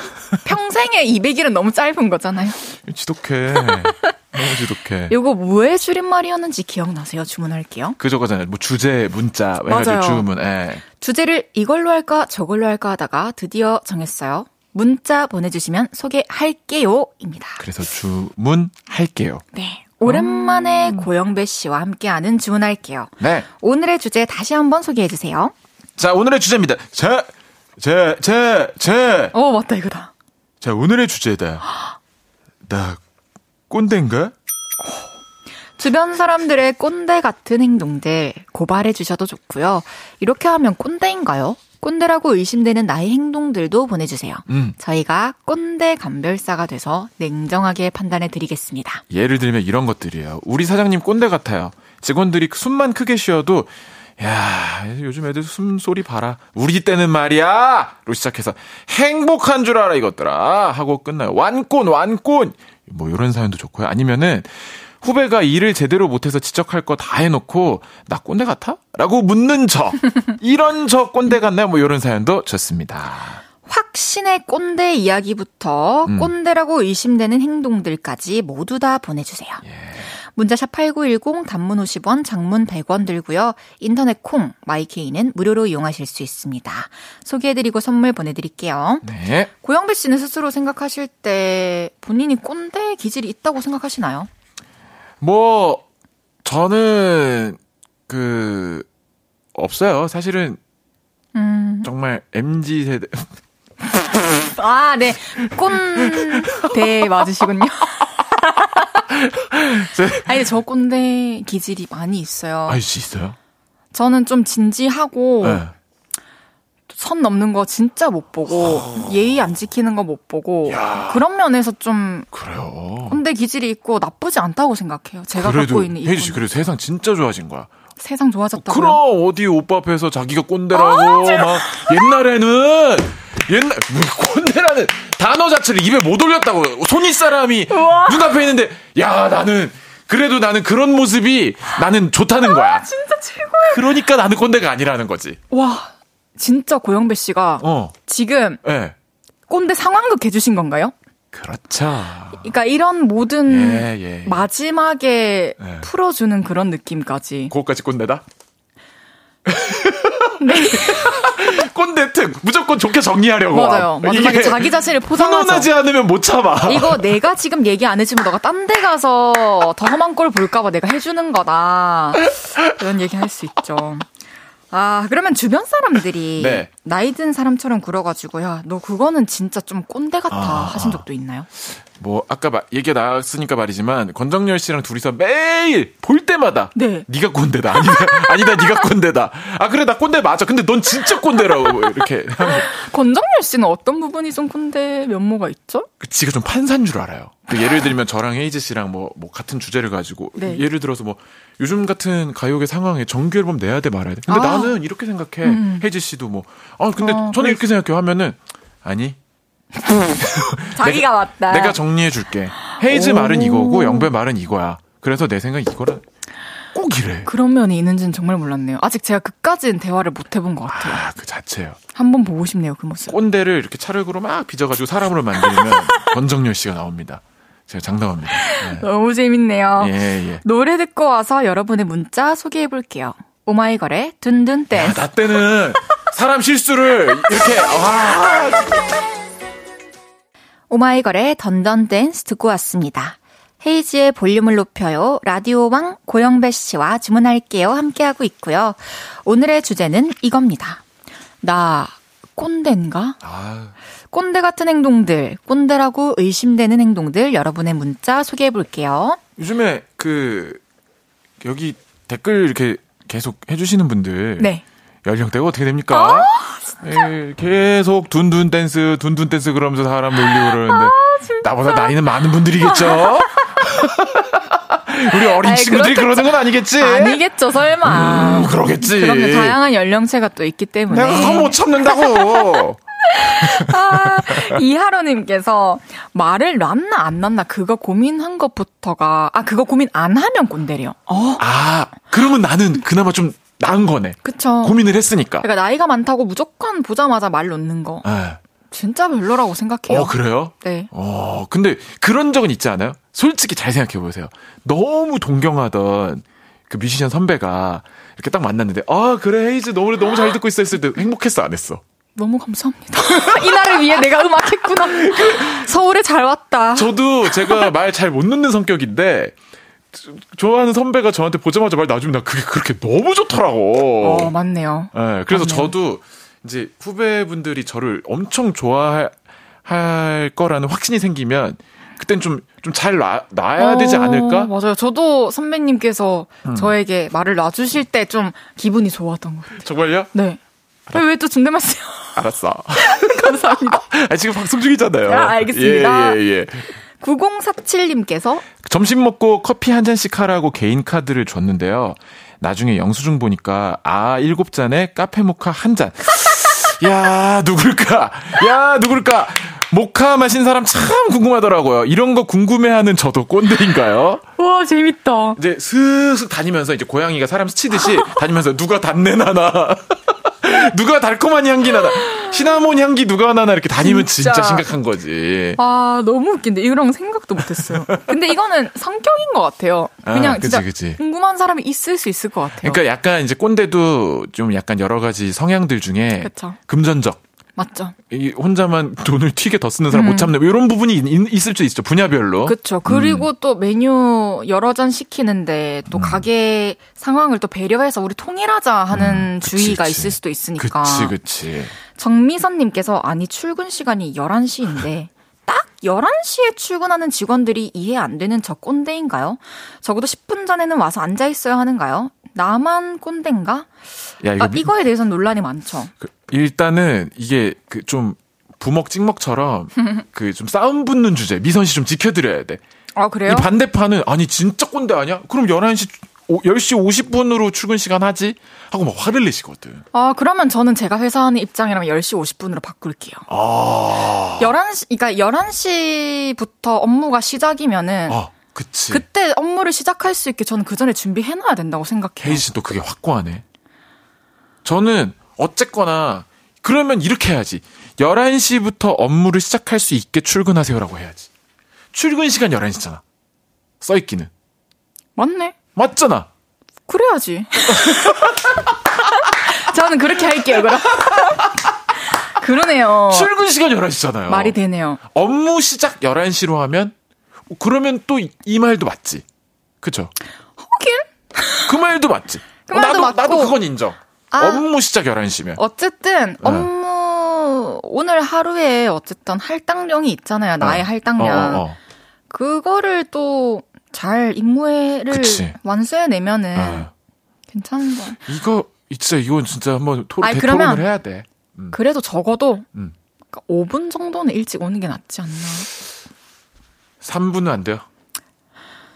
평생에 200일은 너무 짧은 거잖아요. 지독해. 너무 지독해. [LAUGHS] 요거 뭐의 줄임말이었는지 기억나세요? 주문할게요. 그 저거잖아요. 뭐 주제, 문자, 맞아요. 주문. 예. 주제를 이걸로 할까 저걸로 할까 하다가 드디어 정했어요. 문자 보내주시면 소개할게요입니다. 그래서 주문할게요. 네. 오랜만에 고영배 씨와 함께하는 주문할게요. 네. 오늘의 주제 다시 한번 소개해 주세요. 자 오늘의 주제입니다. 자, 자, 자, 자. 어, 맞다, 이거다. 자 오늘의 주제다. 나 꼰대인가? 주변 사람들의 꼰대 같은 행동들 고발해 주셔도 좋고요. 이렇게 하면 꼰대인가요? 꼰대라고 의심되는 나의 행동들도 보내주세요. 음. 저희가 꼰대 감별사가 돼서 냉정하게 판단해 드리겠습니다. 예를 들면 이런 것들이에요. 우리 사장님 꼰대 같아요. 직원들이 숨만 크게 쉬어도 야 요즘 애들 숨소리 봐라. 우리 때는 말이야. 로 시작해서 행복한 줄 알아 이것들아 하고 끝나요. 완꼰 완꼰 뭐 이런 사연도 좋고요. 아니면은 후배가 일을 제대로 못해서 지적할 거 다 해놓고 나 꼰대 같아? 라고 묻는 저 [LAUGHS] 이런 저 꼰대 같나요? 뭐 이런 사연도 좋습니다. 확신의 꼰대 이야기부터 음. 꼰대라고 의심되는 행동들까지 모두 다 보내주세요. 예. 문자샵 8910 단문 50원, 장문 100원 들고요. 인터넷 콩, 마이케이는 무료로 이용하실 수 있습니다. 소개해드리고 선물 보내드릴게요. 네. 고영배 씨는 스스로 생각하실 때 본인이 꼰대 기질이 있다고 생각하시나요? 뭐 저는 그 없어요. 사실은 음. 정말 MZ 세대 아, 네. 꼰대 맞으시군요. [LAUGHS] [LAUGHS] 아니, 저 꼰대 기질이 많이 있어요. 알수 있어요. 저는 좀 진지하고 네. 선 넘는 거 진짜 못 보고 예의 안 지키는 거 못 보고 그런 면에서 좀 그래요. 꼰대 기질이 있고 나쁘지 않다고 생각해요. 제가 갖고 있는 이 혜지 씨. 그래도 세상 진짜 좋아진 거야. 세상 좋아졌다고요? 그럼 어디 오빠 앞에서 자기가 꼰대라고 막 옛날에는 옛날 뭐 꼰대라는 단어 자체를 입에 못 올렸다고 손윗 사람이 눈앞에 있는데 야 나는 그래도 나는 그런 모습이 나는 좋다는 거야. 진짜 최고예요. 그러니까 나는 꼰대가 아니라는 거지. 와, 진짜 고영배 씨가 어, 지금 예, 네. 꼰대 상황극 해주신 건가요? 그렇죠. 그러니까 이런 모든 예, 예. 마지막에 예. 풀어주는 그런 느낌까지. 그거까지 꼰대다? [LAUGHS] 네. [LAUGHS] 꼰대 특 무조건 좋게 정리하려고. 맞아요. 마지막에 자기 자신을 훈훈하지 포장하죠. 않으면 못 참아. 이거 내가 지금 얘기 안 해주면 너가 딴 데 가서 더 험한 꼴 볼까봐 내가 해주는 거다. 이런 얘기 할 수 있죠. 아, 그러면 주변 사람들이 [LAUGHS] 네. 나이 든 사람처럼 굴어가지고, 야, 너 그거는 진짜 좀 꼰대 같아 아. 하신 적도 있나요? 뭐 아까 마- 얘기가 나왔으니까 말이지만 권정열 씨랑 둘이서 매일 볼 때마다 네. 네가 꼰대다. 아니다. [LAUGHS] 아니다 네가 꼰대다. 아 그래 나 꼰대 맞아. 근데 넌 진짜 꼰대라고 이렇게 권정열 씨는 어떤 부분이 좀 꼰대 면모가 있죠? 그 지가 좀 판사인 줄 알아요. 그 예를 들면 저랑 헤이즈 씨랑 뭐, 뭐 같은 주제를 가지고 네. 예를 들어서 뭐 요즘 같은 가요계 상황에 정규 앨범 내야 돼 말아야 돼. 근데 아. 나는 이렇게 생각해. 헤이즈 씨도 뭐. 아 근데 어, 저는 이렇게 생각해요. 하면은 아니 [LAUGHS] 자기가 맞다. 내가 정리해 줄게 헤이즈 오. 말은 이거고 영배 말은 이거야 그래서 내 생각 이거라 꼭 이래 그런 면이 있는지는 정말 몰랐네요. 아직 제가 그까지는 대화를 못 해본 것 같아요. 아, 그 자체요. 한번 보고 싶네요, 그 모습. 꼰대를 이렇게 차력으로 막 빚어가지고 사람으로 만들면 [LAUGHS] 권정열 씨가 나옵니다. 제가 장담합니다. 너무 재밌네요. 예, 예. 예. 노래 듣고 와서 여러분의 문자 소개해 볼게요. 오마이걸의 둔둔 야, 댄스. 나 때는 사람 실수를 이렇게, 와. 오마이걸의 Dun Dun Dance 듣고 왔습니다. 헤이즈의 볼륨을 높여요. 라디오왕 고영배 씨와 주문할게요. 함께하고 있고요. 오늘의 주제는 이겁니다. 나 꼰대인가? 아, 꼰대 같은 행동들, 꼰대라고 의심되는 행동들 여러분의 문자 소개해 볼게요. 요즘에 그, 여기 댓글 이렇게 계속 해주시는 분들. 네. 연령대가 어떻게 됩니까? 예, 계속 둔둔 댄스, 둔둔 댄스 그러면서 사람 놀리고 그러는데. 나보다 나이는 많은 분들이겠죠? [LAUGHS] 우리 어린 아이, 친구들이 그렇겠죠. 그러는 건 아니겠지? 아니겠죠, 설마. 음, 그러겠지. 그럼요, 다양한 연령체가 또 있기 때문에. 내가 그거 못 참는다고. [LAUGHS] 아, 이하로님께서 말을 놨나 안 놨나 그거 고민한 것부터가 아 그거 고민 안 하면 꼰대래요. 어, 아, 그러면 나는 그나마 좀 나은 거네. 그쵸. 고민을 했으니까. 그러니까 나이가 많다고 무조건 보자마자 말 놓는 거 예. 진짜 별로라고 생각해요. 어, 그래요? 네. 어, 근데 그런 적은 있지 않아요? 솔직히 잘 생각해 보세요. 너무 동경하던 그 뮤지션 선배가 이렇게 딱 만났는데, 아, 그래, 헤이즈 노래 너무 잘 듣고 있어 했을 때 행복했어, 안 했어? 너무 감사합니다. [LAUGHS] 이 날을 위해 내가 음악했구나. [LAUGHS] 서울에 잘 왔다. 저도 제가 말 잘 못 듣는 성격인데, 좋아하는 선배가 저한테 보자마자 말 놔주면 나 그게 그렇게 너무 좋더라고. 어 맞네요. 예, 그래서 맞네요. 저도 이제 후배분들이 저를 엄청 좋아할 할 거라는 확신이 생기면 그땐 좀 좀잘 놔야 되지 어, 않을까? 음. 맞아요. 저도 선배님께서 저에게 말을 놔주실 때 좀 기분이 좋았던 것 같아요. 정말요? 네. 왜 또 존댓말 쓰요? 알았어. [LAUGHS] 감사합니다. 아, 지금 방송 중이잖아요. 아, 알겠습니다. 예, 예, 예. 9047님께서 점심 먹고 커피 한 잔씩 하라고 개인 카드를 줬는데요. 나중에 영수증 보니까 아 일곱 잔에 카페 모카 한 잔. [LAUGHS] 야 누굴까? 야 누굴까? 모카 마신 사람 참 궁금하더라고요. 이런 거 궁금해하는 저도 꼰대인가요? 와 재밌다. 이제 스슥 다니면서 이제 고양이가 사람 스치듯이 [LAUGHS] 다니면서 누가 단내 나나 [LAUGHS] 누가 달콤한 향기 나나 시나몬 향기 누가 나나 이렇게 다니면 진짜, 진짜. 심각한 거지. 아, 너무 웃긴데. 이런 생각도 못했어요. 근데 이거는 성격인 것 같아요. 그냥 아, 그치, 진짜 그치. 궁금한 사람이 있을 수 있을 것 같아요. 그러니까 약간 이제 꼰대도 좀 약간 여러 가지 성향들 중에 그쵸. 금전적 맞죠? 이 혼자만 [LAUGHS] 돈을 튀게 더 쓰는 사람 못 참는 뭐 이런 부분이 있, 있을 수 있죠 분야별로. 그쵸. 그리고 또 메뉴 여러 잔 시키는데 또 가게 상황을 또 배려해서 우리 통일하자 하는 음, 그치, 주의가 그치. 있을 수도 있으니까. 그치 그치. 정미선 님께서 아니 출근 시간이 11시인데 [LAUGHS] 딱 11시에 출근하는 직원들이 이해 안 되는 저 꼰대인가요? 적어도 10분 전에는 와서 앉아 있어야 하는가요? 나만 꼰대인가? 야 이거 아, 이거에 대해서는 논란이 많죠. 그, 일단은 이게 그좀 부먹 찍먹처럼 [LAUGHS] 그 좀 싸움 붙는 주제 미선 씨 좀 지켜드려야 돼. 아, 그래요? 이 반대판은 아니 진짜 꼰대 아니야? 그럼 11시 오, 10시 50분으로 출근 시간 하지? 하고 막 화를 내시거든. 아, 그러면 저는 제가 회사하는 입장이라면 10시 50분으로 바꿀게요. 아. 11시, 그러니까 11시부터 업무가 시작이면은 아, 그치. 그때 업무를 시작할 수 있게 저는 그 전에 준비해놔야 된다고 생각해요. 케이 씨도 그게 확고하네. 저는 어쨌거나 그러면 이렇게 해야지. 11시부터 업무를 시작할 수 있게 출근하세요라고 해야지. 출근 시간 11시잖아. 써 있기는. 맞네. 맞잖아. 그래야지. [LAUGHS] 저는 그렇게 할게요, 그럼. [LAUGHS] 그러네요. 출근 시간 11시잖아요. 말이 되네요. 업무 시작 11시로 하면 그러면 또 이 말도 맞지. 그쵸? 하긴. 그 말도 맞지. 그 말도 나도, 맞고. 나도 그건 인정. 아. 업무 시작 11시면. 어쨌든, 네. 업무, 오늘 하루에 어쨌든 할당량이 있잖아요. 나의 어. 할당량. 어, 어, 어. 그거를 또 잘 임무를. 완수해내면은 어. 괜찮은 거. 이거 진짜 이건 진짜 한번 토, 아니, 대토론을 해야 돼. 음. 그래도 적어도 음. 5분 정도는 일찍 오는 게 낫지 않나. 3분은 안 돼요.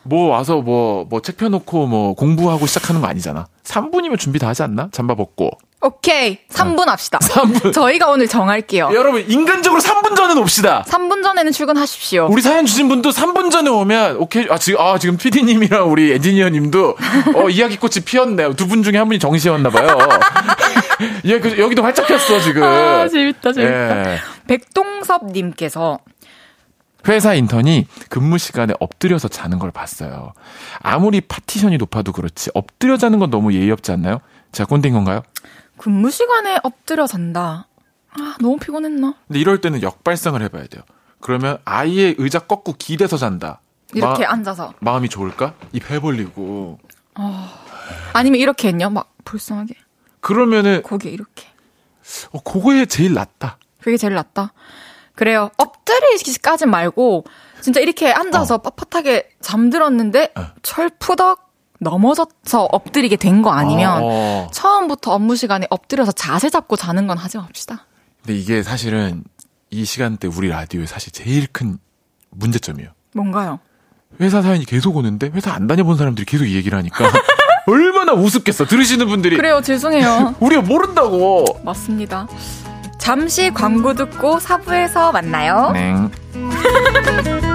뭐 와서 뭐 뭐 책 펴놓고 뭐 공부하고 시작하는 거 아니잖아. 3분이면 준비 다 하지 않나? 잠바 벗고. 오케이. 3분 합시다. 3분. [LAUGHS] 저희가 오늘 정할게요. 여러분 인간적으로 3분 전은 옵시다. 3분 전에는 출근하십시오. 우리 사연 주신 분도 3분 전에 오면 오케이. 아 지금 아 지금 PD님이랑 우리 엔지니어 님도 어 이야기꽃이 피었네요. 두 분 중에 한 분이 정시였나 봐요. [LAUGHS] 예, 그, 여기도 활짝 폈어 지금. 아, 재밌다, 재밌다. 예. 백동섭 님께서 회사 인턴이 근무 시간에 엎드려서 자는 걸 봤어요. 아무리 파티션이 높아도 그렇지 엎드려 자는 건 너무 예의 없지 않나요? 제가 꼰대인 건가요? 근무 시간에 엎드려 잔다. 아, 너무 피곤했나? 근데 이럴 때는 역발상을 해봐야 돼요. 그러면 아예 의자 꺾고 기대서 잔다. 이렇게 마, 앉아서. 마음이 좋을까? 입 해벌리고. 아니면 이렇게 했냐? 막 불쌍하게. 그러면은 거기에 이렇게. 어, 그거에 제일 낫다. 그게 제일 낫다. 그래요. 엎드리기까진 말고 진짜 이렇게 앉아서 뻣뻣하게 잠들었는데 어. 철푸덕 넘어져서 엎드리게 된 거 아니면 어. 처음부터 업무 시간에 엎드려서 자세 잡고 자는 건 하지 맙시다. 근데 이게 사실은 이 시간대 우리 라디오에 사실 제일 큰 문제점이에요. 뭔가요? 회사 사연이 계속 오는데 회사 안 다녀본 사람들이 계속 이 얘기를 하니까 [LAUGHS] 얼마나 우습겠어. 들으시는 분들이 그래요. 죄송해요. [LAUGHS] 우리가 모른다고. 맞습니다. 잠시 광고 듣고 사부에서 만나요. 네. [LAUGHS]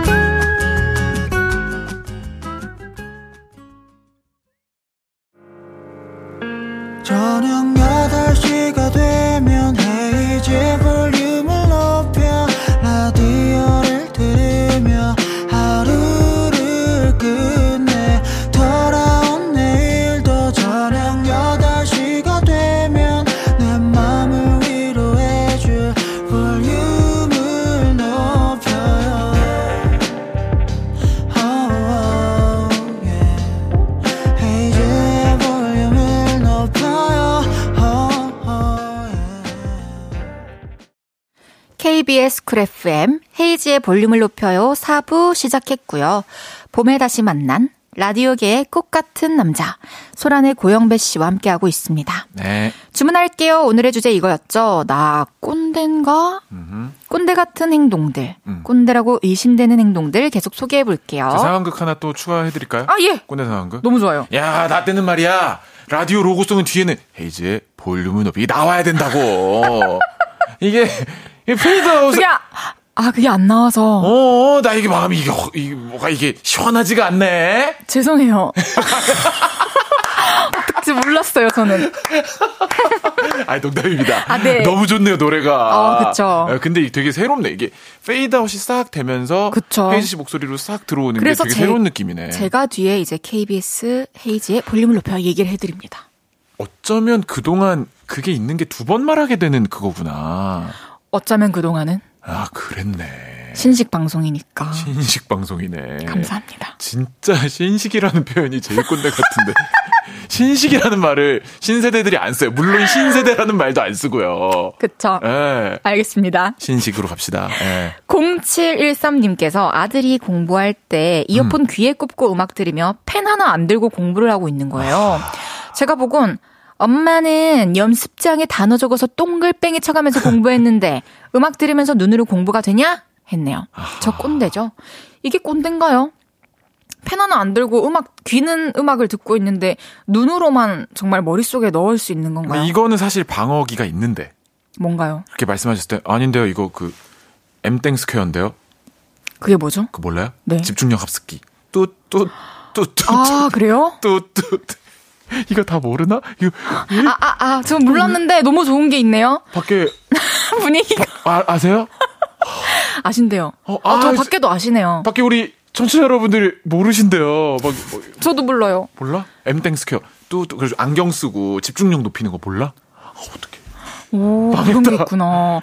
FM 헤이지의 볼륨을 높여요 4부 시작했고요. 봄에 다시 만난 라디오계의 꽃 같은 남자 소란의 고영배 씨와 함께하고 있습니다. 네. 주문할게요. 오늘의 주제 이거였죠. 나 꼰대인가? 꼰대 같은 행동들, 음. 꼰대라고 의심되는 행동들 계속 소개해 볼게요. 저 상황극 하나 또 추가해 드릴까요? 아 예, 꼰대 상황극. 너무 좋아요. 야, 나 때는 말이야. 라디오 로고송은 뒤에는 헤이즈의 볼륨을 높이 나와야 된다고. [LAUGHS] 이게, 이게 페이드아웃. 그게 아, 아, 그게 안 나와서 어, 나 이게 마음이 이게, 허- 이게 뭐가 이게 시원하지가 않네. 죄송해요. [LAUGHS] 어떡지 몰랐어. 몰랐어요, 저는. [LAUGHS] 아니 농담입니다. 아, 네. 너무 좋네요 노래가. 어, 그쵸. 예, 근데 되게 새롭네 이게 페이드아웃이 싹 되면서 그쵸. 헤이즈 씨 목소리로 싹 들어오는 게 그래서 되게 제- 새로운 느낌이네. 제가 뒤에 이제 KBS 헤이즈의 볼륨을 높여 얘기를 해드립니다. 어쩌면 그동안 그게 있는 게 두 번 말하게 되는 그거구나. 어쩌면 그동안은 아 그랬네. 신식 방송이니까. 신식 방송이네. 감사합니다. 진짜 신식이라는 표현이 제일 꼰대 같은데. [LAUGHS] 신식이라는 말을 신세대들이 안 써요. 물론 신세대라는 말도 안 쓰고요. 그쵸. 예. 알겠습니다. 신식으로 갑시다. 예. 0713님께서 아들이 공부할 때 이어폰 귀에 꼽고 음악 들으며 펜 하나 안 들고 공부를 하고 있는 거예요. 제가 보곤 엄마는 연습장에 단어 적어서 동글뱅이 쳐가면서 공부했는데 [LAUGHS] 음악 들으면서 눈으로 공부가 되냐? 했네요. 저 꼰대죠. 이게 꼰대인가요? 펜 하나 안 들고 음악 귀는 음악을 듣고 있는데 눈으로만 정말 머릿속에 넣을 수 있는 건가요? 이거는 사실 방어기가 있는데 뭔가요? 그렇게 말씀하셨을 때 아닌데요. 이거 그 M땡 스퀘어인데요. 그게 뭐죠? 그 몰라요? 네. 집중력 합습기. 뚜뚜뚜뚜 아, 그래요? 뚜뚜 [LAUGHS] 이거 다 모르나? 이거 아, 아, 아, 저 몰랐는데 너무 좋은 게 있네요. 밖에 [LAUGHS] 분위기가 아, 아세요? [LAUGHS] 아신대요. 어, 아, 저 아, 밖에도 아시네요. 밖에 우리 청취자 여러분들이 모르신대요. 막 뭐, 저도 몰라요. 몰라? M땡 스퀘어. 뚜뚜 그래서 안경 쓰고 집중력 높이는 거 몰라? 아, 어떡해. 오, 그런 게 있구나.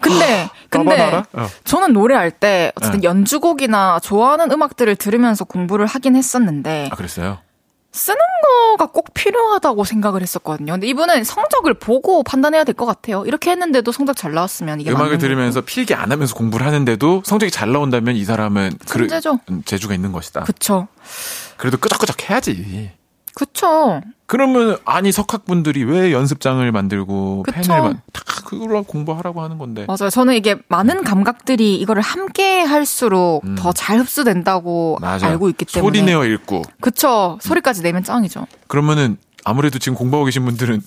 근데, 근데? 어. 저는 노래할 때, 어쨌든 네. 연주곡이나 좋아하는 음악들을 들으면서 공부를 하긴 했었는데, 아, 그랬어요? 쓰는 거가 꼭 필요하다고 생각을 했었거든요. 근데 이분은 성적을 보고 판단해야 될 것 같아요. 이렇게 했는데도 성적 잘 나왔으면 이게 음악을 들으면서 필기 안 하면서 공부를 하는데도 성적이 잘 나온다면 이 사람은 그 천재죠. 재주가 있는 것이다. 그쵸. 그래도 끄적끄적 해야지. 그쵸. 그러면 아니 석학분들이 왜 연습장을 만들고 그쵸. 펜을 만, 다 그걸로 공부하라고 하는 건데. 맞아요. 저는 이게 많은 감각들이 이거를 함께 할수록 음. 더잘 흡수된다고 맞아. 알고 있기 때문에. 소리 내어 읽고. 그쵸. 소리까지 내면 짱이죠. 그러면은 아무래도 지금 공부하고 계신 분들은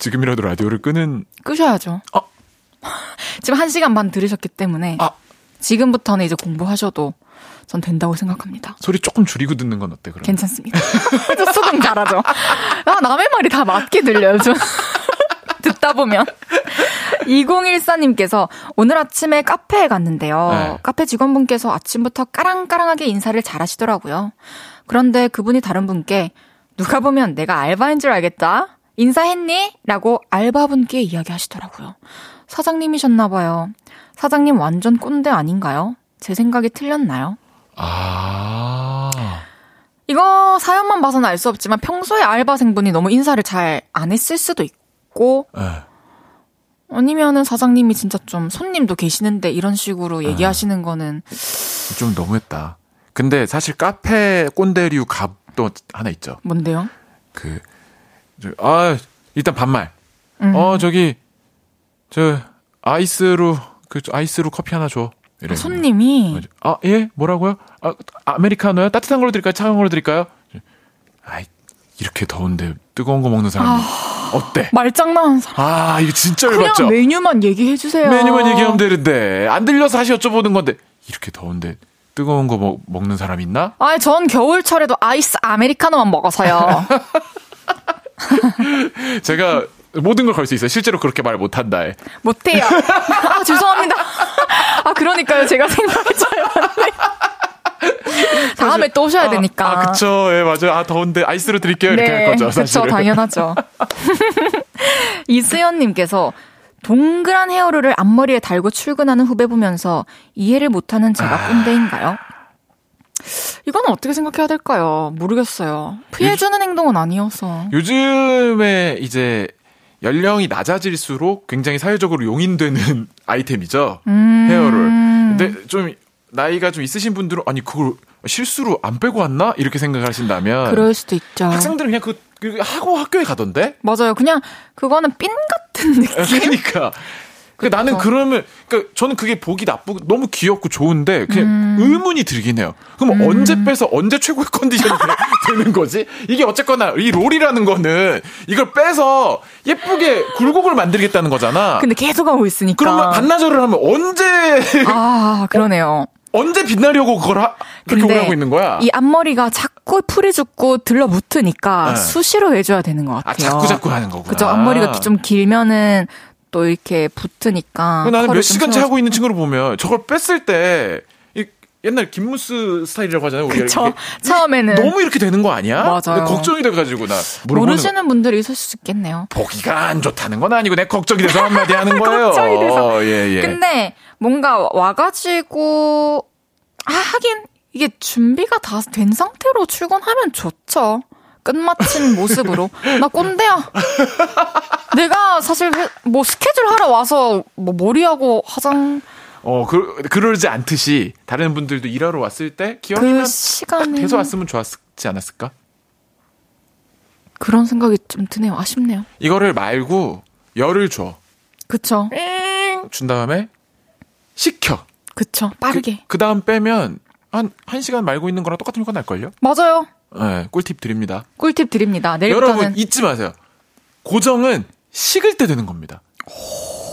지금이라도 라디오를 끄는 끄셔야죠. 어. [LAUGHS] 지금 한 시간 반 들으셨기 때문에 아. 지금부터는 이제 공부하셔도 전 된다고 생각합니다. 소리 조금 줄이고 듣는 건 어때 그럼? 괜찮습니다. [LAUGHS] 저 수긍 잘하죠. 아, 남의 말이 다 맞게 들려요. 좀. [LAUGHS] 듣다 보면. 2014님께서 오늘 아침에 카페에 갔는데요. 네. 카페 직원분께서 아침부터 까랑까랑하게 인사를 잘 하시더라고요. 그런데 그분이 다른 분께 누가 보면 내가 알바인 줄 알겠다. 인사했니? 라고 알바분께 이야기하시더라고요. 사장님이셨나봐요. 사장님 완전 꼰대 아닌가요? 제 생각이 틀렸나요? 아. 이거 사연만 봐서는 알 수 없지만 평소에 알바생분이 너무 인사를 잘 안 했을 수도 있고 네. 아니면은 사장님이 진짜 좀 손님도 계시는데 이런 식으로 얘기하시는 거는 좀 너무했다. 근데 사실 카페 꼰대류 갑도 하나 있죠. 뭔데요? 그, 저, 아, 일단 반말. 음. 어, 저기, 저, 아이스로, 그, 저 아이스로 커피 하나 줘. 이래. 손님이 아, 예? 뭐라고요? 아, 아메리카노요? 따뜻한 걸로 드릴까요? 차가운 걸로 드릴까요? 아이, 이렇게 더운데 뜨거운 거 먹는 사람이 어때? 말장난하는 사람 아, 이거 진짜 그냥 열받죠? 메뉴만 얘기해 주세요. 메뉴만 얘기하면 되는데, 안 들려서 다시 여쭤보는 건데, 이렇게 더운데 뜨거운 거 먹, 먹는 사람 있나? 아니 전 겨울철에도 아이스 아메리카노만 먹어서요. [LAUGHS] 제가 모든 걸 걸 수 있어요. 실제로 그렇게 말 못한다. 해. 못해요. [LAUGHS] 아 죄송합니다. 아 그러니까요. 제가 생각이 잘 맞네 다음에 또 오셔야 되니까. 아, 그쵸. 예, 맞아요. 아, 더운데 아이스로 드릴게요. 이렇게 할 거죠. 그쵸, 사실은. 당연하죠. [LAUGHS] 이수연님께서 동그란 헤어롤을 앞머리에 달고 출근하는 후배 보면서 이해를 못하는 제가 아. 꼰대인가요? 이거는 어떻게 생각해야 될까요? 모르겠어요. 피해주는 행동은 아니어서. 요즘에 이제 연령이 낮아질수록 굉장히 사회적으로 용인되는 [LAUGHS] 아이템이죠. 음. 헤어롤. 근데 좀 나이가 좀 있으신 분들은 아니 그걸 실수로 안 빼고 왔나 이렇게 생각하신다면 그럴 수도 있죠. 학생들은 그냥 그, 그 하고 학교에 가던데. 맞아요. 그냥 그거는 삔 같은 [LAUGHS] 느낌. 그러니까. 그 나는 그러면 그러니까 저는 그게 보기 나쁘고 너무 귀엽고 좋은데 그냥 음. 의문이 들긴 해요. 그럼 언제 빼서 언제 최고의 [LAUGHS] 컨디션이 되- 되는 거지? 이게 어쨌거나 이 롤이라는 거는 이걸 빼서 예쁘게 굴곡을 만들겠다는 거잖아. 근데 계속 하고 있으니까. 그러면 반나절을 하면 언제 아, [LAUGHS] 그러네요. 언제 빛나려고 그걸 하, 그렇게 오래 하고 있는 거야? 이 앞머리가 자꾸 풀이 죽고 들러붙으니까 네. 수시로 해줘야 되는 것 같아요. 아, 자꾸 자꾸 하는 거구나. 그죠. 앞머리가 좀 길면은 또 이렇게 붙으니까. 그 나는 몇좀 시간째 하고 있는 친구를 보면 저걸 뺐을 때 이, 옛날 김무스 스타일이라고 하잖아요. 우리가 그쵸. [LAUGHS] 처음에는. 너무 이렇게 되는 거 아니야? 맞아요. 근데 걱정이 돼가지고 나 모르시는 분들이 있을 수 있겠네요. 보기가 안 좋다는 건 아니고 내 걱정이 돼서 한마디 하는 [LAUGHS] 거예요. 걱정이 돼서. 예, 예. 근데 뭔가 와가지고, 아, 하긴, 이게 준비가 다 된 상태로 출근하면 좋죠. 끝마친 모습으로. 나 꼰대야. 내가 사실 회- 뭐 스케줄 하러 와서 뭐 머리하고 화장 어, 그, 그러지 않듯이 다른 분들도 일하러 왔을 때 기왕이면 그딱 시간에 돼서 왔으면 좋았지 않았을까? 그런 생각이 좀 드네요. 아쉽네요. 이거를 말고 열을 줘. 그쵸. 준 다음에 식혀. 그쵸. 빠르게. 그 다음 빼면 한, 한 시간 말고 있는 거랑 똑같은 효과 날걸요? 맞아요. 네, 꿀팁 드립니다. 꿀팁 드립니다. 내일부터는 여러분 잊지 마세요. 고정은 식을 때 되는 겁니다.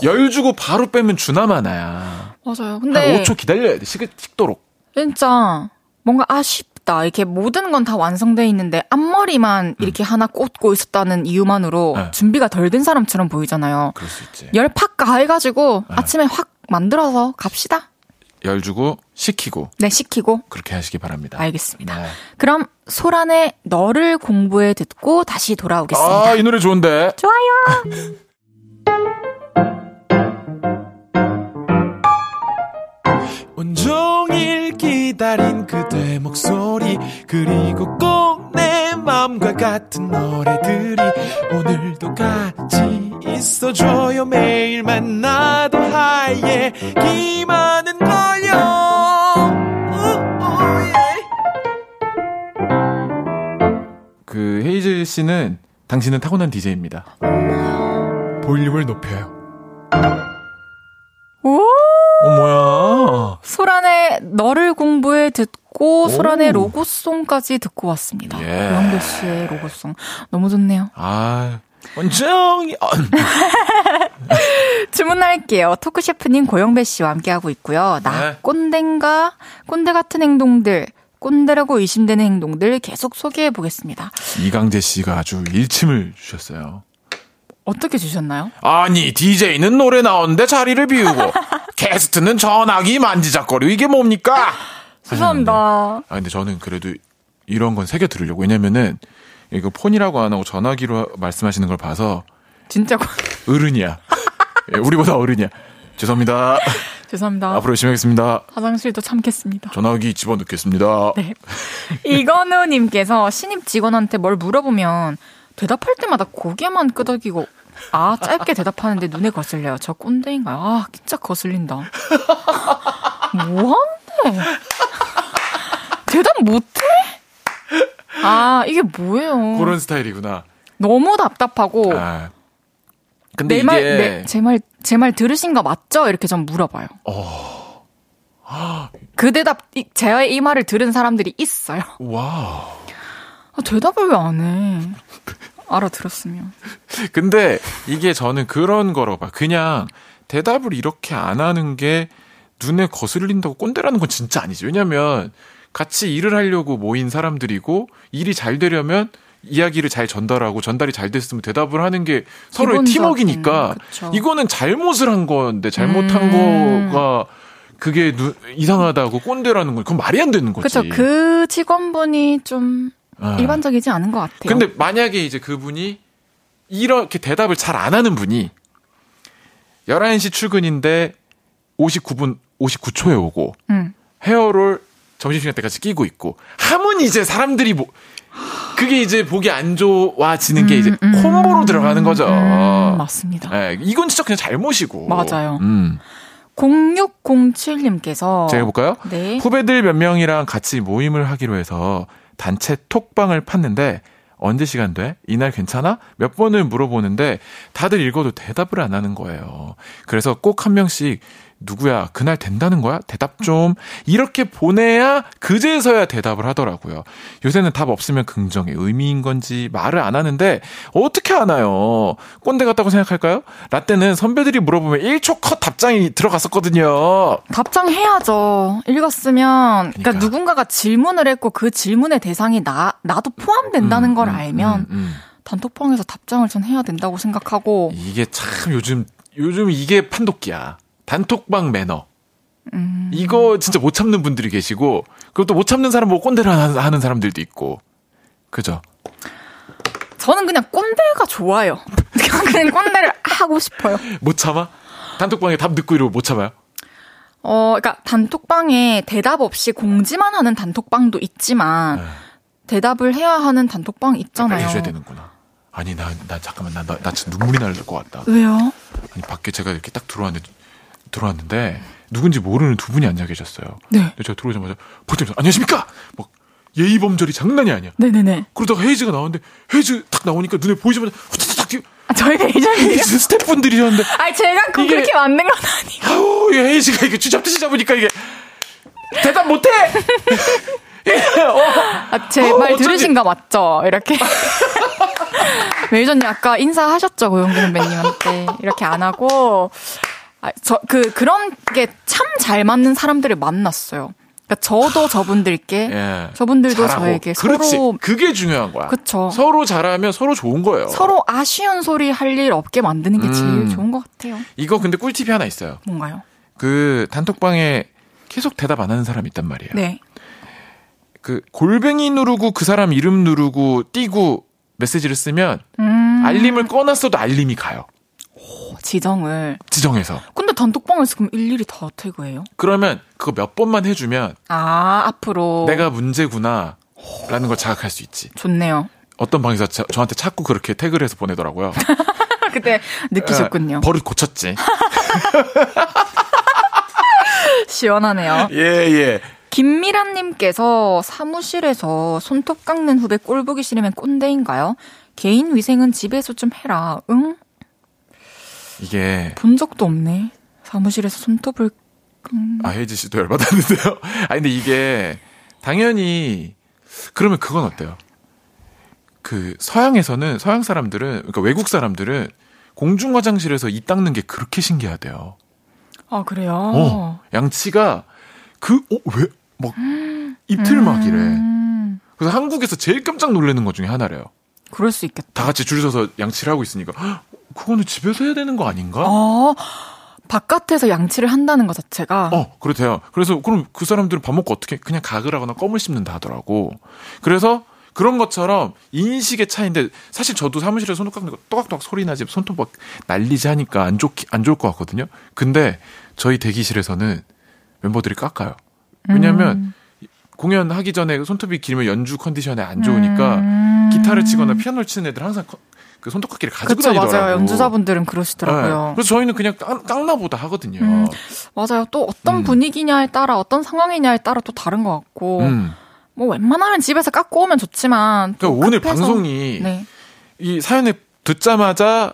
열 주고 바로 빼면 주나 마 나야. 맞아요. 한 근데 5초 기다려야 돼. 식, 식도록. 진짜 뭔가 아쉽다. 이렇게 모든 건 다 완성돼 있는데 앞머리만 이렇게 하나 꽂고 있었다는 이유만으로 네. 준비가 덜 된 사람처럼 보이잖아요. 그럴 수 있지. 열팍 가해가지고 아침에 확 만들어서 갑시다. 열 주고 식히고 네, 시키고. 그렇게 하시기 바랍니다. 알겠습니다. 네. 그럼 소란의 너를 공부해 듣고 다시 돌아오겠습니다. 아, 이 노래 좋은데. 좋아요. [LAUGHS] 온종일 기다린 그대 목소리 그리고 꼭 내 맘과 같은 노래들이 오늘도 같이 있어줘요 매일 만나도 하얘 기만은 걸려 우우, 예. 그 헤이즐 씨는 당신은 타고난 DJ입니다. 볼륨을 높여요. 오! 어, 뭐야. 소란의 너를 공부해 듣고 오. 소란의 로고송까지 듣고 왔습니다. 예. 고영배 씨의 로고송 너무 좋네요. 아, 온종일. 아, [LAUGHS] 주문할게요. 토크 셰프님 고영배 씨와 함께하고 있고요. 나 네. 꼰대인가 꼰대 같은 행동들 꼰대라고 의심되는 행동들 계속 소개해 보겠습니다. 이강재 씨가 아주 일침을 주셨어요. 어떻게 주셨나요? 아니, DJ는 노래 나오는데 자리를 비우고, [LAUGHS] 게스트는 전화기 만지작거리고, 이게 뭡니까? 죄송합니다. 아, 근데 저는 그래도 이런 건 새겨 들으려고. 왜냐면은, 이거 폰이라고 안 하고 전화기로 말씀하시는 걸 봐서, 진짜 고- [LAUGHS] 어른이야. 예, 우리보다 어른이야. 죄송합니다. [LAUGHS] 죄송합니다. 앞으로 열심히 하겠습니다. 화장실도 참겠습니다. 전화기 집어넣겠습니다. 네. 이건우님께서 신입 직원한테 뭘 물어보면 대답할 때마다 고개만 끄덕이고 아 짧게 대답하는데 눈에 거슬려요. 저 꼰대인가요? 아 진짜 거슬린다. 뭐하는데? 대답 못해? 아 이게 뭐예요? 그런 스타일이구나. 너무 답답하고 아. 근데 내 이게 말제말 제 말 들으신 거 맞죠? 이렇게 좀 물어봐요. 그 대답 이- 제이 말을 들은 사람들이 있어요. 와. 아, 대답을 왜 안 해? [LAUGHS] 알아들었으면. [LAUGHS] 근데 이게 저는 그런 거라고 봐. 그냥 대답을 이렇게 안 하는 게 눈에 거슬린다고 꼰대라는 건 진짜 아니지. 왜냐면 같이 일을 하려고 모인 사람들이고 일이 잘 되려면 이야기를 잘 전달하고 전달이 잘 됐으면 대답을 하는 게 서로의 그쵸. 이거는 잘못을 한 건데 잘못한 음. 거가 그게 누- 이상하다고 꼰대라는 건 그건 말이 안 되는 거지. 그쵸. 그 직원분이 좀 아. 일반적이지 않은 것 같아요. 근데 만약에 이제 그분이 이렇게 대답을 잘 안 하는 분이 11시 출근인데 59분 59초에 오고 음. 헤어롤 점심시간 때까지 끼고 있고 하면 이제 사람들이 뭐 그게 이제 보기 안 좋아지는 게 이제 음, 콤보로 들어가는 거죠. 음, 맞습니다. 예, 이건 진짜 그냥 잘못이고. 맞아요. 음. 0607님께서 제가 해볼까요? 네. 후배들 몇 명이랑 같이 모임을 하기로 해서 단체 톡방을 팠는데 언제 시간 돼? 이날 괜찮아? 몇 번을 물어보는데 다들 읽어도 대답을 안 하는 거예요. 그래서 꼭 한 명씩 누구야? 그날 된다는 거야? 대답 좀. 이렇게 보내야 그제서야 대답을 하더라고요. 요새는 답 없으면 긍정의 의미인 건지 말을 안 하는데 어떻게 하나요? 꼰대 같다고 생각할까요? 라떼는 선배들이 물어보면 1초 컷 답장이 들어갔었거든요. 답장해야죠. 읽었으면, 그러니까, 그러니까. 누군가가 질문을 했고 그 질문의 대상이 나, 나도 포함된다는 음, 걸 음, 알면 음, 음. 단톡방에서 답장을 전 해야 된다고 생각하고, 이게 참 요즘 요즘 이게 판독기야. 단톡방 매너. 음. 이거 진짜 못 참는 분들이 계시고 그것도 못 참는 사람 보고 꼰대를 하는 사람들도 있고. 그죠? 저는 그냥 꼰대가 좋아요. [LAUGHS] 그냥 꼰대를 하고 싶어요. 못 참아? 단톡방에 답 듣고 이러고 못 참아요? 어, 그러니까 단톡방에 대답 없이 공지만 하는 단톡방도 있지만 네. 대답을 해야 하는 단톡방 있잖아요. 해줘야 되는구나. 아니 나 나 잠깐만 나나 진짜 눈물이 날 것 같다. 왜요? 아니 밖에 제가 이렇게 딱 들어왔는데 들어왔는데 누군지 모르는 두 분이 앉아 계셨어요. 네. 근데 제가 들어오자마자 버티면서 안녕하십니까? 막 예의 범절이 장난이 아니야. 네네네. 그러다가 헤이즈가 나오는데 헤이즈 딱 나오니까 눈에 보이자마자 후다닥 뛰어 아, 저희가 예전에 헤이즈 스태프분들이셨는데 아니 제가 그 그렇게 만든 건 아니고. 아우 이 헤이즈가 이게 쥐잡듯이 잡으니까 이게 대답 못해. [LAUGHS] 어, 아, 제 어, 말 어쩐지. 들으신 거 맞죠? 이렇게. [LAUGHS] 매니저님 아까 인사하셨죠, 고영재 선배님한테. 이렇게 안 하고. 아, 저, 그, 그런 게 참 잘 맞는 사람들을 만났어요. 그러니까 저도 저분들께, 예. 저분들도 잘하고. 저에게 그렇지. 서로, 그게 중요한 거야. 그쵸. 서로 잘하면 서로 좋은 거예요. 서로 아쉬운 소리 할 일 없게 만드는 게 제일 음. 좋은 것 같아요. 이거 근데 꿀팁이 하나 있어요. 뭔가요? 그 단톡방에 계속 대답 안 하는 사람이 있단 말이에요. 네. 그 골뱅이 누르고 그 사람 이름 누르고 띄고 메시지를 쓰면 음, 알림을 꺼놨어도 알림이 가요. 지정을. 지정해서. 근데 단톡방에서 그럼 일일이 다 태그해요? 그러면 그거 몇 번만 해주면 아, 앞으로. 내가 문제구나. 라는 걸 자각할 수 있지. 좋네요. 어떤 방에서 저, 저한테 자꾸 그렇게 태그를 해서 보내더라고요. [LAUGHS] 그때 느끼셨군요. 예, 버릇 고쳤지. [LAUGHS] 시원하네요. 예, 예. 김미란님께서 사무실에서 손톱 깎는 후배 꼴 보기 싫으면 꼰대인가요? 개인 위생은 집에서 좀 해라. 응? 이게, 본 적도 없네. 사무실에서 손톱을 아, 혜지 씨도 열받았는데요. [LAUGHS] 아, 근데 이게, 당연히, 그러면 그건 어때요? 그, 서양에서는, 서양 사람들은, 그러니까 외국 사람들은, 공중 화장실에서 이 닦는 게 그렇게 신기하대요. 아 그래요. 어, 양치가, 그, 어, 왜, 막, [GASPS] 이틀 막 이래. 음, 그래서 한국에서 제일 깜짝 놀라는 것 중에 하나래요. 그럴 수 있겠다. 다 같이 줄 서서 양치를 하고 있으니까, 헉, 그거는 집에서 해야 되는 거 아닌가? 어, 바깥에서 양치를 한다는 것 자체가 어, 그렇대요. 그래서 그럼 그 사람들은 밥 먹고 어떻게 그냥 가글 하거나 껌을 씹는다 하더라고. 그래서 그런 것처럼 인식의 차이인데 사실 저도 사무실에 손톱 깎는 거 또각또각 소리 나지 손톱 막 날리지 하니까 안 좋, 안 좋을 것 같거든요. 근데 저희 대기실에서는 멤버들이 깎아요. 왜냐면 음. 공연하기 전에 손톱이 길면 연주 컨디션에 안 좋으니까 음. 기타를 치거나 피아노를 치는 애들 항상 커- 그 손톱깎이를 가지고 그쵸 다니더라고. 맞아요. 연주자분들은 네. 그러시더라고요. 그래서 저희는 그냥 깡, 깡나 보다 하거든요. 음. 맞아요. 또 어떤 음. 분위기냐에 따라 어떤 상황이냐에 따라 또 다른 것 같고 음. 뭐 웬만하면 집에서 깎고 오면 좋지만 또 그러니까 오늘 급해서- 방송이 네. 이 사연을 듣자마자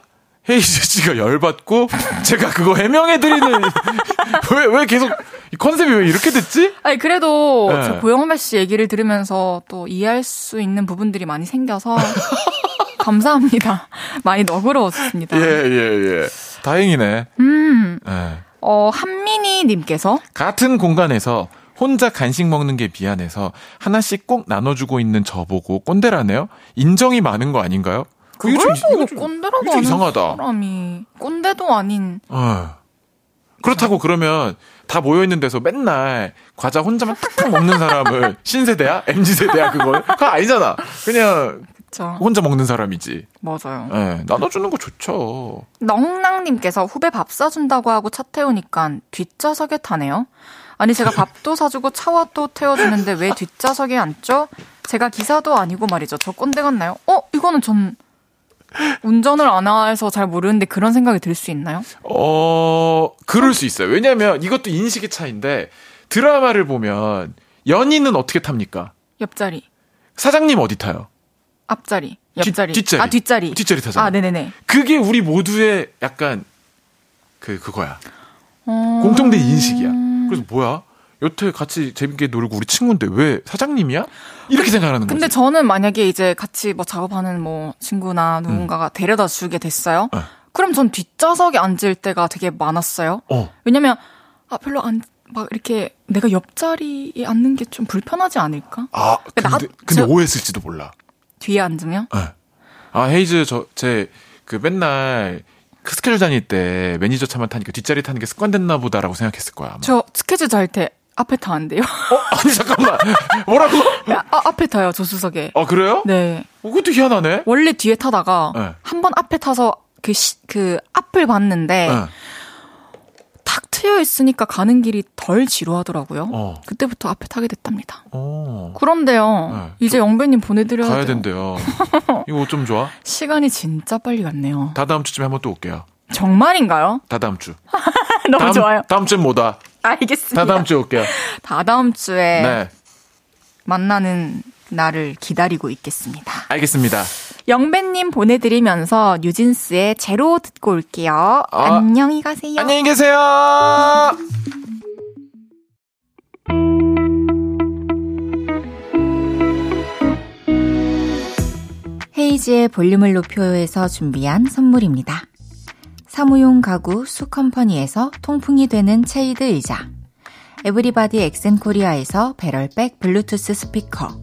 헤이즈 씨가 열받고 [LAUGHS] 제가 그거 해명해드리는 [LAUGHS] 왜 왜 계속 이 컨셉이 왜 이렇게 됐지? 아니 그래도 네. 저 고영배 씨 얘기를 들으면서 또 이해할 수 있는 부분들이 많이 생겨서 [LAUGHS] 감사합니다. [LAUGHS] 많이 너그러웠습니다. 예 예 예. 다행이네. 음, 예. 어 한민희님께서 같은 공간에서 혼자 간식 먹는 게 미안해서 하나씩 꼭 나눠주고 있는 저보고 꼰대라네요. 인정이 많은 거 아닌가요? 그걸 보고 꼰대라고 하는 이상하다. 사람이 꼰대도 아닌 어. 그렇다고 그러면 다 모여 있는 데서 맨날 과자 혼자만 탁탁 먹는 사람을 [LAUGHS] 신세대야, mz 세대야 그걸? 그거 아니잖아. 그냥 그쵸 혼자 먹는 사람이지. 맞아요. 예, 나눠주는 거 좋죠. 넉낭님께서 후배 밥 사준다고 하고 차 태우니까 뒷좌석에 타네요. 아니 제가 밥도 [LAUGHS] 사주고 차와도 태워주는데 왜 뒷좌석에 앉죠? 제가 기사도 아니고 말이죠. 저 꼰대 같나요? 어 이거는 전 운전을 안 해서 잘 모르는데 그런 생각이 들 수 있나요? 어, 그럴 수 있어요. 왜냐면 이것도 인식의 차이인데 드라마를 보면 연인은 어떻게 탑니까? 옆자리, 사장님 어디 타요? 앞자리, 뒷- 옆자리, 뒷 자리. 아 뒷자리, 뒷자리 타잖아. 아 네네네. 그게 우리 모두의 약간 그 그거야. 어... 공통된 인식이야. 그래서 뭐야? 여태 같이 재밌게 놀고 우리 친구인데 왜 사장님이야? 이렇게 생각하는 거지. 근데 저는 만약에 이제 같이 뭐 작업하는 뭐 친구나 음. 누군가가 데려다 주게 됐어요. 네. 그럼 전 뒷좌석에 앉을 때가 되게 많았어요. 어. 왜냐면 아 별로 안 막 이렇게 내가 옆자리에 앉는 게 좀 불편하지 않을까? 아, 근데, 나- 근데 저- 오해했을지도 몰라. 뒤에 앉으면 네. 아, 헤이즈, 저, 제, 그 맨날 그 스케줄 다닐 때 매니저 차만 타니까 뒷자리 타는 게 습관됐나 보다라고 생각했을 거야. 아마. 저 스케줄 잘 때 앞에 타는데요. 어? 아니, 잠깐만. [LAUGHS] 뭐라고? 아, 앞에 타요 조수석에. 아, 그래요? 네. 어, 그것도 희한하네. 원래 뒤에 타다가 네. 한번 앞에 타서 그, 시, 그 앞을 봤는데 네. 탁 트여 있으니까 가는 길이 덜 지루하더라고요. 어. 그때부터 앞에 타게 됐답니다. 어. 그런데요, 네. 이제 영배님 보내드려야 가야 돼요. 된대요. [LAUGHS] 이거 어쩜 좋아? 시간이 진짜 빨리 갔네요. 다 다음 주쯤에 한번 또 올게요. 정말인가요? 다 다음 주. [LAUGHS] 너무 다음, 좋아요. 다음 주엔 뭐다? 알겠습니다. 다 다음 주에 올게요. [LAUGHS] 다 다음 주에 네. 만나는 날을 기다리고 있겠습니다. 알겠습니다. 영배님 보내드리면서 뉴진스의 제로 듣고 올게요. 아, 안녕히 가세요. 안녕히 계세요! 헤이즈의 볼륨을 높여요에서 준비한 선물입니다. 사무용 가구 수컴퍼니에서 통풍이 되는 체이드 의자 에브리바디 엑센코리아에서 배럴백 블루투스 스피커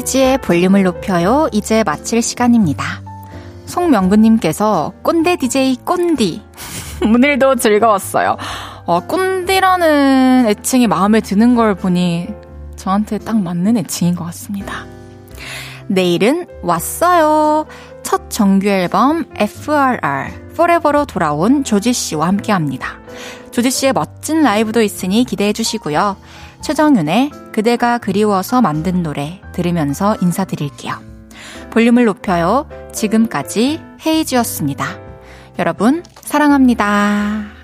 헤이지의 볼륨을 높여요. 이제 마칠 시간입니다. 송명근님께서 꼰대 DJ 꼰디. [LAUGHS] 오늘도 즐거웠어요. 어, 꼰디라는 애칭이 마음에 드는 걸 보니 저한테 딱 맞는 애칭인 것 같습니다. 내일은 왔어요. 첫 정규 앨범 FRR Forever로 돌아온 조지 씨와 함께 합니다. 조지 씨의 멋진 라이브도 있으니 기대해 주시고요. 최정윤의 그대가 그리워서 만든 노래 들으면서 인사드릴게요. 볼륨을 높여요. 지금까지 헤이지였습니다. 여러분, 사랑합니다.